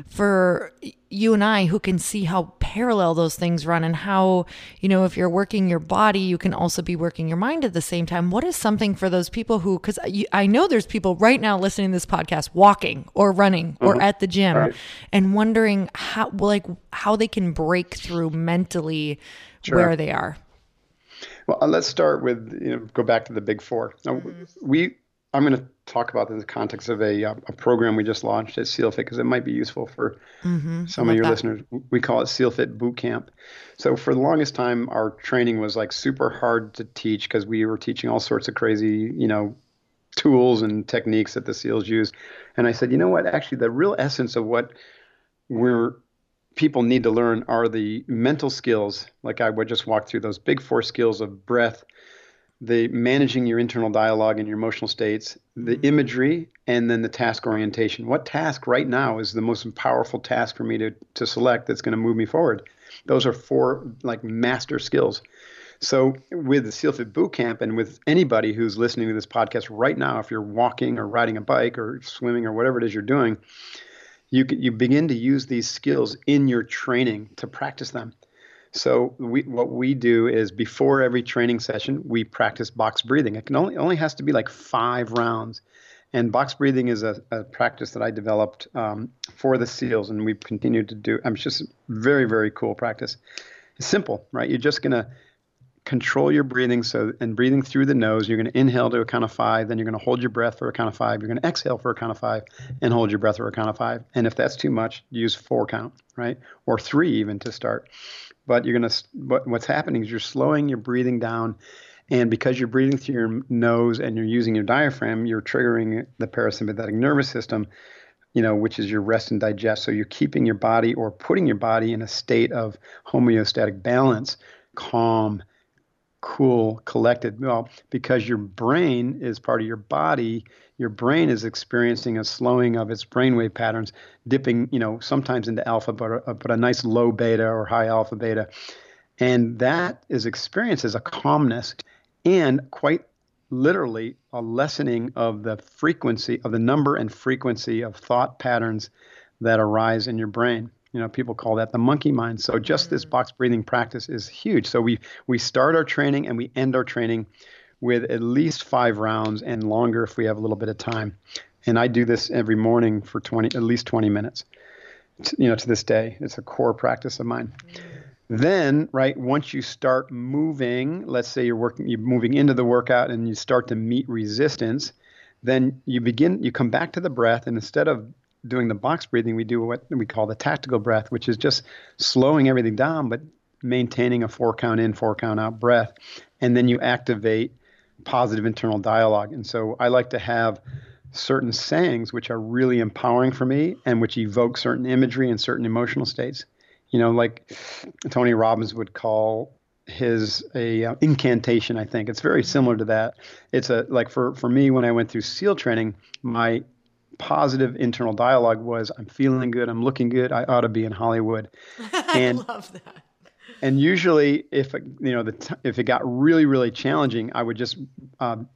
for you and I who can see how parallel those things run and how, you know, if you're working your body, you can also be working your mind at the same time. What is something for those people who cuz I know there's people right now listening to this podcast walking or running mm-hmm. or at the gym right. and wondering how like how they can break through mentally sure. where they are. Well, uh, let's start with you know go back to the big 4 Now, mm-hmm. we I'm going to talk about this in the context of a uh, a program we just launched at SealFit because it might be useful for mm-hmm. some of your that. listeners. We call it SealFit Boot Camp. So for the longest time, our training was like super hard to teach because we were teaching all sorts of crazy, you know, tools and techniques that the SEALs use. And I said, you know what? Actually, the real essence of what we're people need to learn are the mental skills, like I would just walk through those big four skills of breath, the managing your internal dialogue and your emotional states, the mm-hmm. imagery, and then the task orientation. What task right now is the most powerful task for me to, to select that's going to move me forward? Those are four like master skills. So with the SEALFIT Boot Camp and with anybody who's listening to this podcast right now, if you're walking or riding a bike or swimming or whatever it is you're doing, you you begin to use these skills in your training to practice them. So we, what we do is before every training session, we practice box breathing. It can only only has to be like five rounds, and box breathing is a, a practice that I developed um, for the SEALs, and we've continued to do. I'm just very very cool practice. It's simple, right? You're just gonna control your breathing. So, and breathing through the nose, you're going to inhale to a count of five, then you're going to hold your breath for a count of five, you're going to exhale for a count of five, and hold your breath for a count of five. And if that's too much, use four count, right? Or three even to start. But you're going to, what, what's happening is you're slowing your breathing down. And because you're breathing through your nose and you're using your diaphragm, you're triggering the parasympathetic nervous system, you know, which is your rest and digest. So you're keeping your body or putting your body in a state of homeostatic balance, calm, cool, collected. Well, because your brain is part of your body, your brain is experiencing a slowing of its brainwave patterns, dipping, you know, sometimes into alpha, but a, but a nice low beta or high alpha beta. And that is experienced as a calmness and quite literally a lessening of the frequency of the number and frequency of thought patterns that arise in your brain. You know, people call that the monkey mind. So just this mm. box breathing practice is huge. So we we start our training and we end our training with at least five rounds and longer if we have a little bit of time. And I do this every morning for 20 at least 20 minutes. You know, to this day, it's a core practice of mine. Mm. Then, right, once you start moving, let's say you're working, you're moving into the workout and you start to meet resistance, then you begin, you come back to the breath, and instead of doing the box breathing, we do what we call the tactical breath, which is just slowing everything down, but maintaining a four count in, four count out breath. And then you activate positive internal dialogue. And so I like to have certain sayings which are really empowering for me and which evoke certain imagery and certain emotional states. You know, like Tony Robbins would call his a uh, incantation i think it's very similar to that it's a like for for me when i went through seal training my positive internal dialogue was i'm feeling good i'm looking good i ought to be in hollywood <laughs> and, i love that and usually if you know the t- if it got really really challenging i would just um,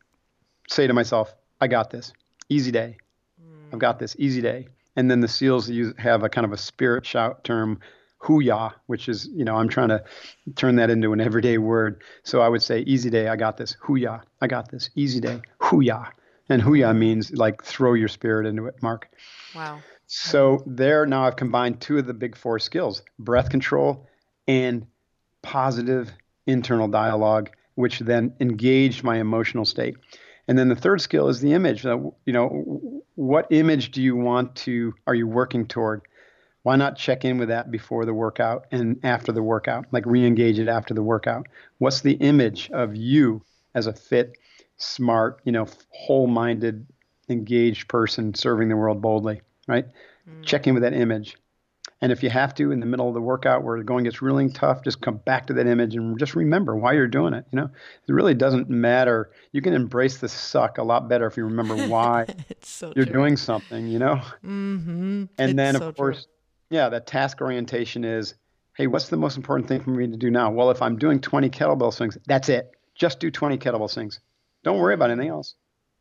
say to myself i got this easy day mm. i've got this easy day and then the seals use, have a kind of a spirit shout term hoo-yah, which is, you know, I'm trying to turn that into an everyday word. So I would say, easy day, I got this. Hoo-yah, I got this. Easy day, hoo-yah. And hoo-yah means like throw your spirit into it, Mark. Wow. So there now I've combined two of the big four skills breath control and positive internal dialogue, which then engaged my emotional state. And then the third skill is the image. you know, what image do you want to, are you working toward? Why not check in with that before the workout and after the workout? Like re engage it after the workout. What's the image of you as a fit, smart, you know, whole-minded, engaged person serving the world boldly, right? Mm. Check in with that image. And if you have to, in the middle of the workout where the going gets really tough, just come back to that image and just remember why you're doing it. You know, it really doesn't matter. You can embrace the suck a lot better if you remember <laughs> why so you're true. doing something. You know, mm-hmm. and it's then so of course, true. yeah, that task orientation is, hey, what's the most important thing for me to do now? Well, if I'm doing 20 kettlebell swings, that's it. Just do 20 kettlebell swings. Don't worry about anything else.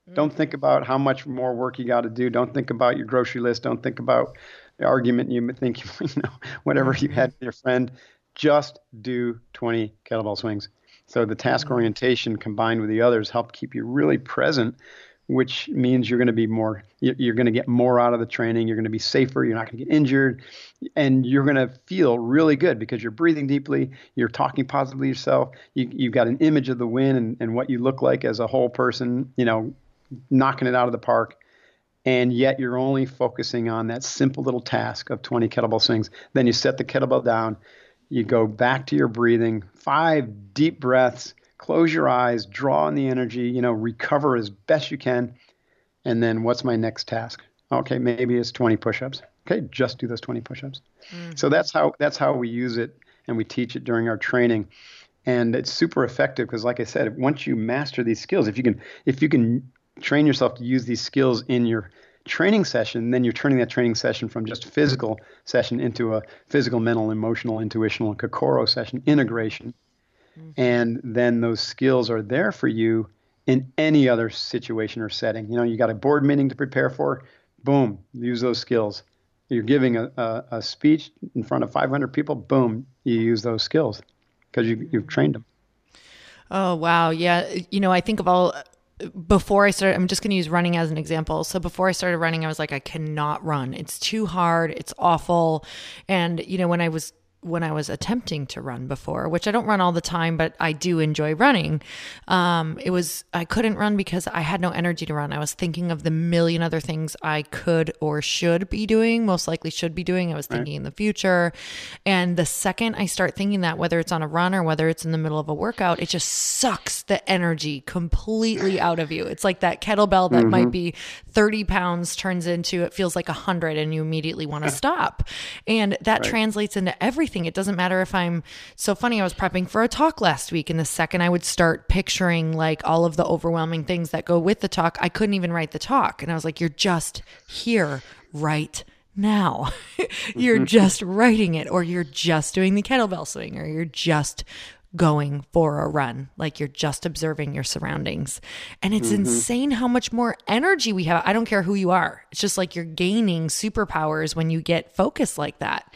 Mm-hmm. Don't think about how much more work you got to do. Don't think about your grocery list. Don't think about the argument you think, <laughs> you know, whatever you had with your friend. Just do 20 kettlebell swings. So the task mm-hmm. orientation combined with the others help keep you really present, which means you're going to be more, you're going to get more out of the training. You're going to be safer. You're not going to get injured, and you're going to feel really good because you're breathing deeply. You're talking positively to yourself. You, you've got an image of the win and, and what you look like as a whole person. You know, knocking it out of the park and yet you're only focusing on that simple little task of 20 kettlebell swings. Then you set the kettlebell down, you go back to your breathing, five deep breaths, close your eyes, draw in the energy, you know, recover as best you can. And then what's my next task? Okay, maybe it's 20 push-ups. Okay, just do those 20 push-ups. Mm-hmm. So that's how that's how we use it and we teach it during our training. And it's super effective because like I said, once you master these skills, if you can if you can train yourself to use these skills in your training session, then you're turning that training session from just physical session into a physical, mental, emotional, intuitional, kokoro session, integration. Mm-hmm. And then those skills are there for you in any other situation or setting. You know, you got a board meeting to prepare for, boom, use those skills. you're giving a, a, a speech in front of 500 people, boom, you use those skills because you, you've trained them. Oh, wow. Yeah. You know, I think of all before I started, I'm just going to use running as an example. So before I started running, I was like, I cannot run. It's too hard. It's awful. And, you know, when I was when I was attempting to run before, which I don't run all the time, but I do enjoy running. Um, it was, I couldn't run because I had no energy to run. I was thinking of the million other things I could or should be doing, most likely should be doing. I was thinking right. in the future. And the second I start thinking that, whether it's on a run or whether it's in the middle of a workout, it just sucks the energy completely out of you. It's like that kettlebell that mm-hmm. might be 30 pounds turns into, it feels like 100 and you immediately want to stop. And that right. translates into everything everything. It doesn't matter if I'm so funny. I was prepping for a talk last week, and the second I would start picturing like all of the overwhelming things that go with the talk, I couldn't even write the talk. And I was like, you're just here right now. <laughs> you're mm-hmm. just writing it, or you're just doing the kettlebell swing, or you're just going for a run. Like you're just observing your surroundings. And it's mm-hmm. insane how much more energy we have. I don't care who you are. It's just like you're gaining superpowers when you get focused like that.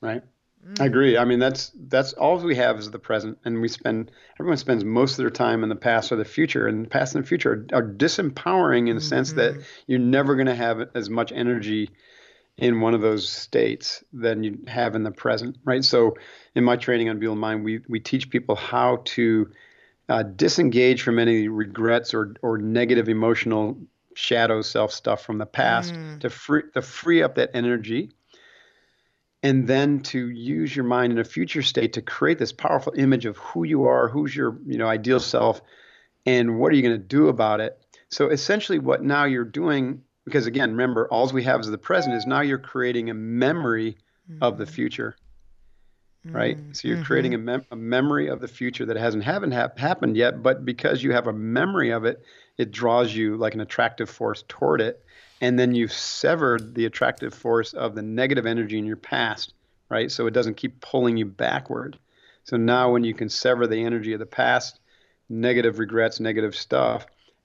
Right. Mm. I agree. I mean, that's that's all we have is the present, and we spend everyone spends most of their time in the past or the future, and the past and the future are, are disempowering in the mm-hmm. sense that mm-hmm. you're never going to have as much energy in one of those states than you have in the present, right? So, in my training Unbeatable Mind, we we teach people how to uh, disengage from any regrets or or negative emotional shadow self stuff from the past mm. to free to free up that energy and then to use your mind in a future state to create this powerful image of who you are, who's your you know ideal self, and what are you going to do about it. So essentially, what now you're doing, because again, remember, all we have is the present, is now you're creating a memory mm-hmm. of the mm-hmm. future, right? Mm-hmm. So you're mm-hmm. creating a, mem- a, memory of the future that hasn't haven't ha- happened yet, but because you have a memory of it, it draws you like an attractive force toward it and then you've severed the attractive force of the negative energy in your past, right? So it doesn't keep pulling you backward. So now when you can sever the energy of the past, negative regrets, negative stuff,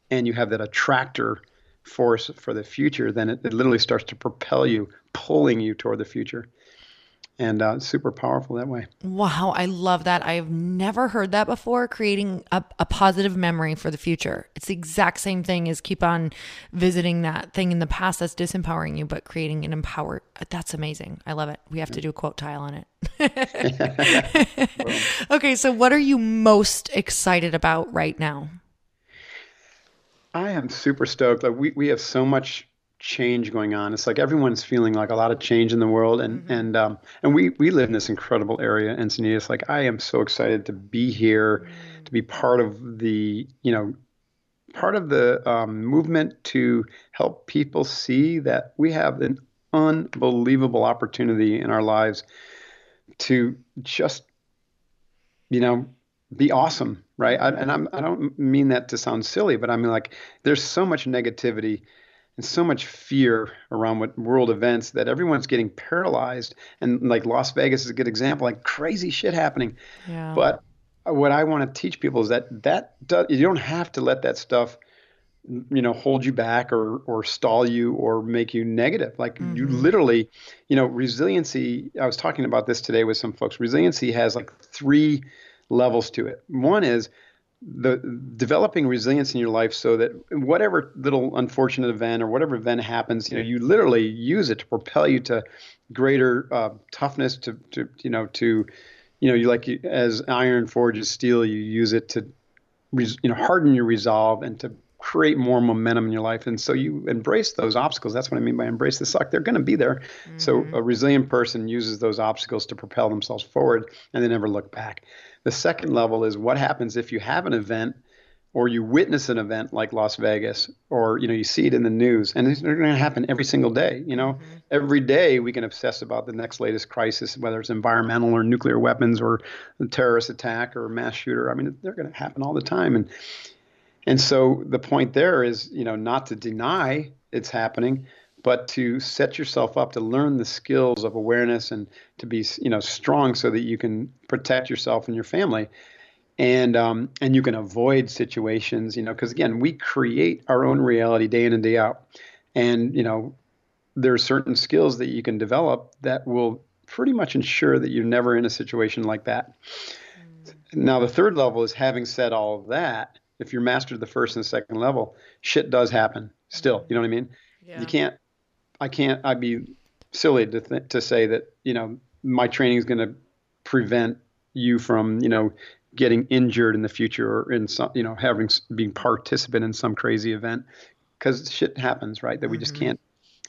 and you have that attractor force for the future, then it, it literally starts to propel you, pulling you toward the future and uh, super powerful that way. Wow, I love that. I've never heard that before. Creating a, a, positive memory for the future. It's the exact same thing as keep on visiting that thing in the past that's disempowering you, but creating an empowered. That's amazing. I love it. We have to do a quote tile on it. <laughs> <laughs> okay, so what are you most excited about right now? I am super stoked. Like we, we have so much change going on. It's like everyone's feeling like a lot of change in the world, and mm-hmm. and um, and we we live in this incredible area, Encinitas. Like I am so excited to be here, mm-hmm. to be part of the you know part of the um, movement to help people see that we have an unbelievable opportunity in our lives to just you know be awesome right I, and I'm, i don't mean that to sound silly but i mean like there's so much negativity and so much fear around what world events that everyone's getting paralyzed. And like Las Vegas is a good example, like crazy shit happening. Yeah. But what I want to teach people is that that does, you don't have to let that stuff you know hold you back or or stall you or make you negative like mm-hmm. you literally you know resiliency i was talking about this today with some folks resiliency has like three levels to it one is the developing resilience in your life so that whatever little unfortunate event or whatever event happens, you know, you literally use it to propel you to greater uh, toughness, to, to you know, to you know, you like as iron forges steel, you use it to you know harden your resolve and to create more momentum in your life. And so you embrace those obstacles. That's what I mean by embrace the suck. They're going to be there. Mm-hmm. So a resilient person uses those obstacles to propel themselves forward and they never look back. The second level is what happens if you have an event or you witness an event like Las Vegas, or you know you see it in the news, and it's going to happen every single day. You know, mm-hmm. every day we can obsess about the next latest crisis, whether it's environmental or nuclear weapons or a terrorist attack or a mass shooter. I mean, they're going to happen all the time, and and so the point there is, you know, not to deny it's happening, but to set yourself up to learn the skills of awareness and to be, you know, strong so that you can protect yourself and your family. And um, and you can avoid situations, you know, because again, we create our own reality day in and day out. And you know, there are certain skills that you can develop that will pretty much ensure that you're never in a situation like that. Mm. Now, the third level is having said all of that, if you're mastered the first and second level, shit does happen still. You know what I mean? Yeah. You can't, I can't, I'd be silly to, th- to say that, you know, my training is going to prevent you from, you know, getting injured in the future or in some, you know, having, being participant in some crazy event because shit happens, right? That we just mm-hmm. can't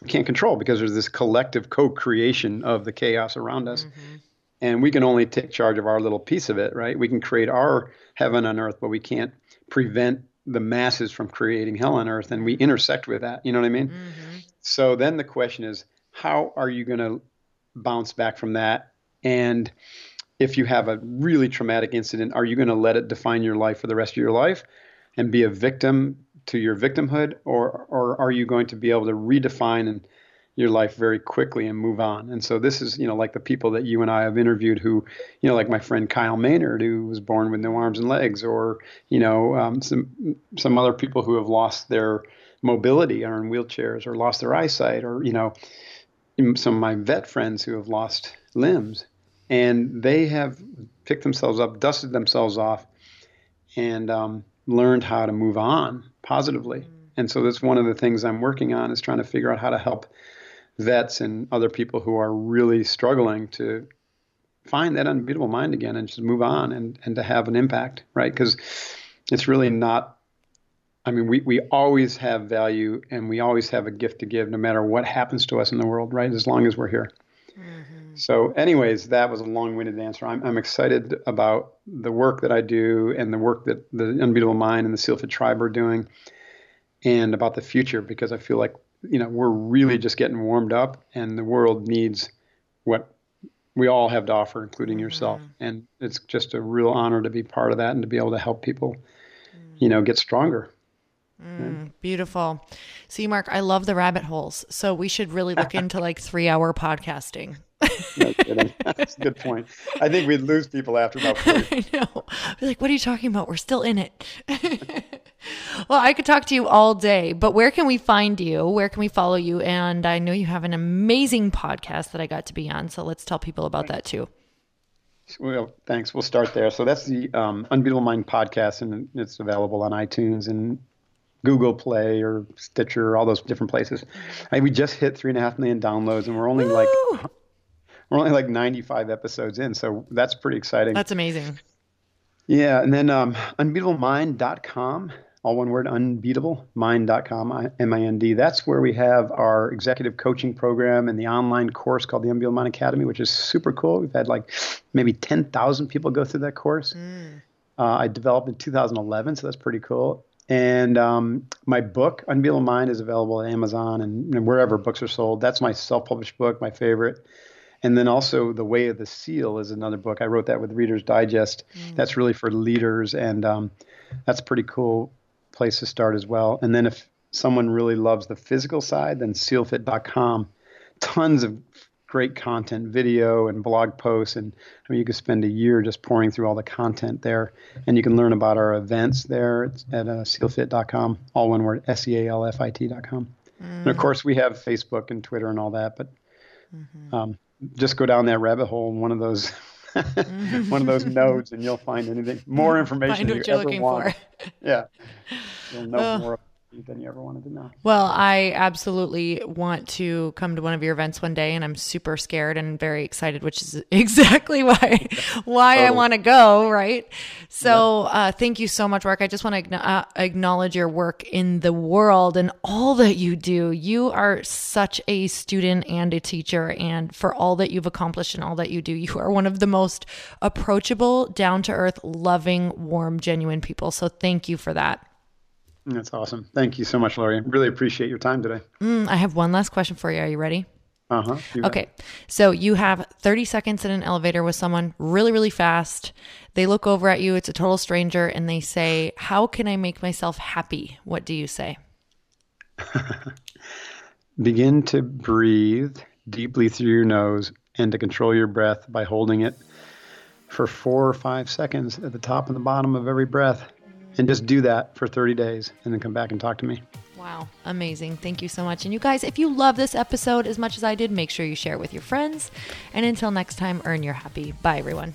can't control because there's this collective co-creation of the chaos around us. Mm-hmm. And we can only take charge of our little piece of it, right? We can create our heaven on earth, but we can't prevent the masses from creating hell on earth. And we intersect with that. You know what I mean? Mm-hmm. So then the question is, how are you going to bounce back from that? And if you have a really traumatic incident, are you going to let it define your life for the rest of your life and be a victim to your victimhood, or or are you going to be able to redefine and your life very quickly and move on. And so this is, you know, like the people that you and I have interviewed who, you know, like my friend Kyle Maynard, who was born with no arms and legs, or, you know, um, some, some other people who have lost their mobility, are in wheelchairs or lost their eyesight, or, you know, some of my vet friends who have lost limbs. And they have picked themselves up, dusted themselves off, and um, learned how to move on positively. Mm. And so that's one of the things I'm working on is trying to figure out how to help vets and other people who are really struggling to find that unbeatable mind again and just move on and, and to have an impact, right? Because it's really not, I mean, we, we always have value and we always have a gift to give no matter what happens to us in the world, right? As long as we're here. Mm-hmm. So, anyways, that was a long winded answer. I'm, I'm excited about the work that I do and the work that the Unbeatable Mind and the SEALFIT Tribe are doing and about the future because I feel like, you know, we're really just getting warmed up and the world needs what we all have to offer, including mm-hmm. yourself. And it's just a real honor to be part of that and to be able to help people, you know, get stronger. Mm, beautiful. See, Mark, I love the rabbit holes. So we should really look into like three hour podcasting. no kidding. <laughs> That's a good point. I think we'd lose people after about <laughs> 40. I know. Be like, what are you talking about? We're still in it. <laughs> well, I could talk to you all day, but where can we find you? Where can we follow you? And I know you have an amazing podcast that I got to be on. So let's tell people about that too. Well, thanks. We'll start there. So that's the um, Unbeatable Mind podcast, and it's available on iTunes and Google Play or Stitcher, all those different places. I, we just hit three and a half million downloads, and we're only Woo! like we're only like 95 episodes in, so that's pretty exciting. That's amazing. Yeah, and then um, unbeatablemind.com, all one word, unbeatablemind.com, M-I-N-D. That's where we have our executive coaching program and the online course called the Unbeatable Mind Academy, which is super cool. We've had like maybe 10,000 people go through that course. Mm. Uh, I developed in 2011, so that's pretty cool. And um, my book, Unbeatable Mind, is available at Amazon and, and wherever books are sold. That's my self-published book, my favorite. And then also The Way of the Seal is another book. I wrote that with Reader's Digest. Mm. That's really for leaders, and um, that's a pretty cool place to start as well. And then if someone really loves the physical side, then SealFit.com. Tons of great content, video and blog posts, and I mean you could spend a year just pouring through all the content there, and you can learn about our events there it's at uh, sealfit.com, all one word, s-e-a-l-f-i-t.com. Mm. And of course we have Facebook and Twitter and all that, but mm-hmm. um, just go down that rabbit hole in one of those. <laughs> one of those <laughs> nodes, and you'll find anything more information find what you are looking want. for. yeah, you'll know more than you ever wanted to know. Well, I absolutely want to come to one of your events one day, and I'm super scared and very excited, which is <laughs> exactly why why totally. I want to go. Right. So, yep. uh, thank you so much, Mark. I just want to uh, acknowledge your work in the world and all that you do. You are such a student and a teacher, and for all that you've accomplished and all that you do, you are one of the most approachable, down to earth, loving, warm, genuine people. So, thank you for that. That's awesome. Thank you so much, Lori. Really appreciate your time today. Mm, I have one last question for you. Are you ready? Uh huh. Okay. So you have 30 seconds in an elevator with someone really, really fast. They look over at you, it's a total stranger, and they say, How can I make myself happy? What do you say? <laughs> Begin to breathe deeply through your nose and to control your breath by holding it for four or five seconds at the top and the bottom of every breath and just do that for 30 days and then come back and talk to me. Wow, amazing. Thank you so much. And you guys, if you love this episode as much as I did, make sure you share it with your friends. And until next time, earn your happy. Bye, everyone.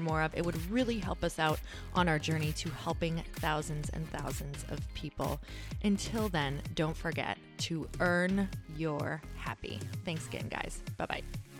more of. It would really help us out on our journey to helping thousands and thousands of people. Until then, don't forget to earn your happy. Thanks again, guys. Bye bye.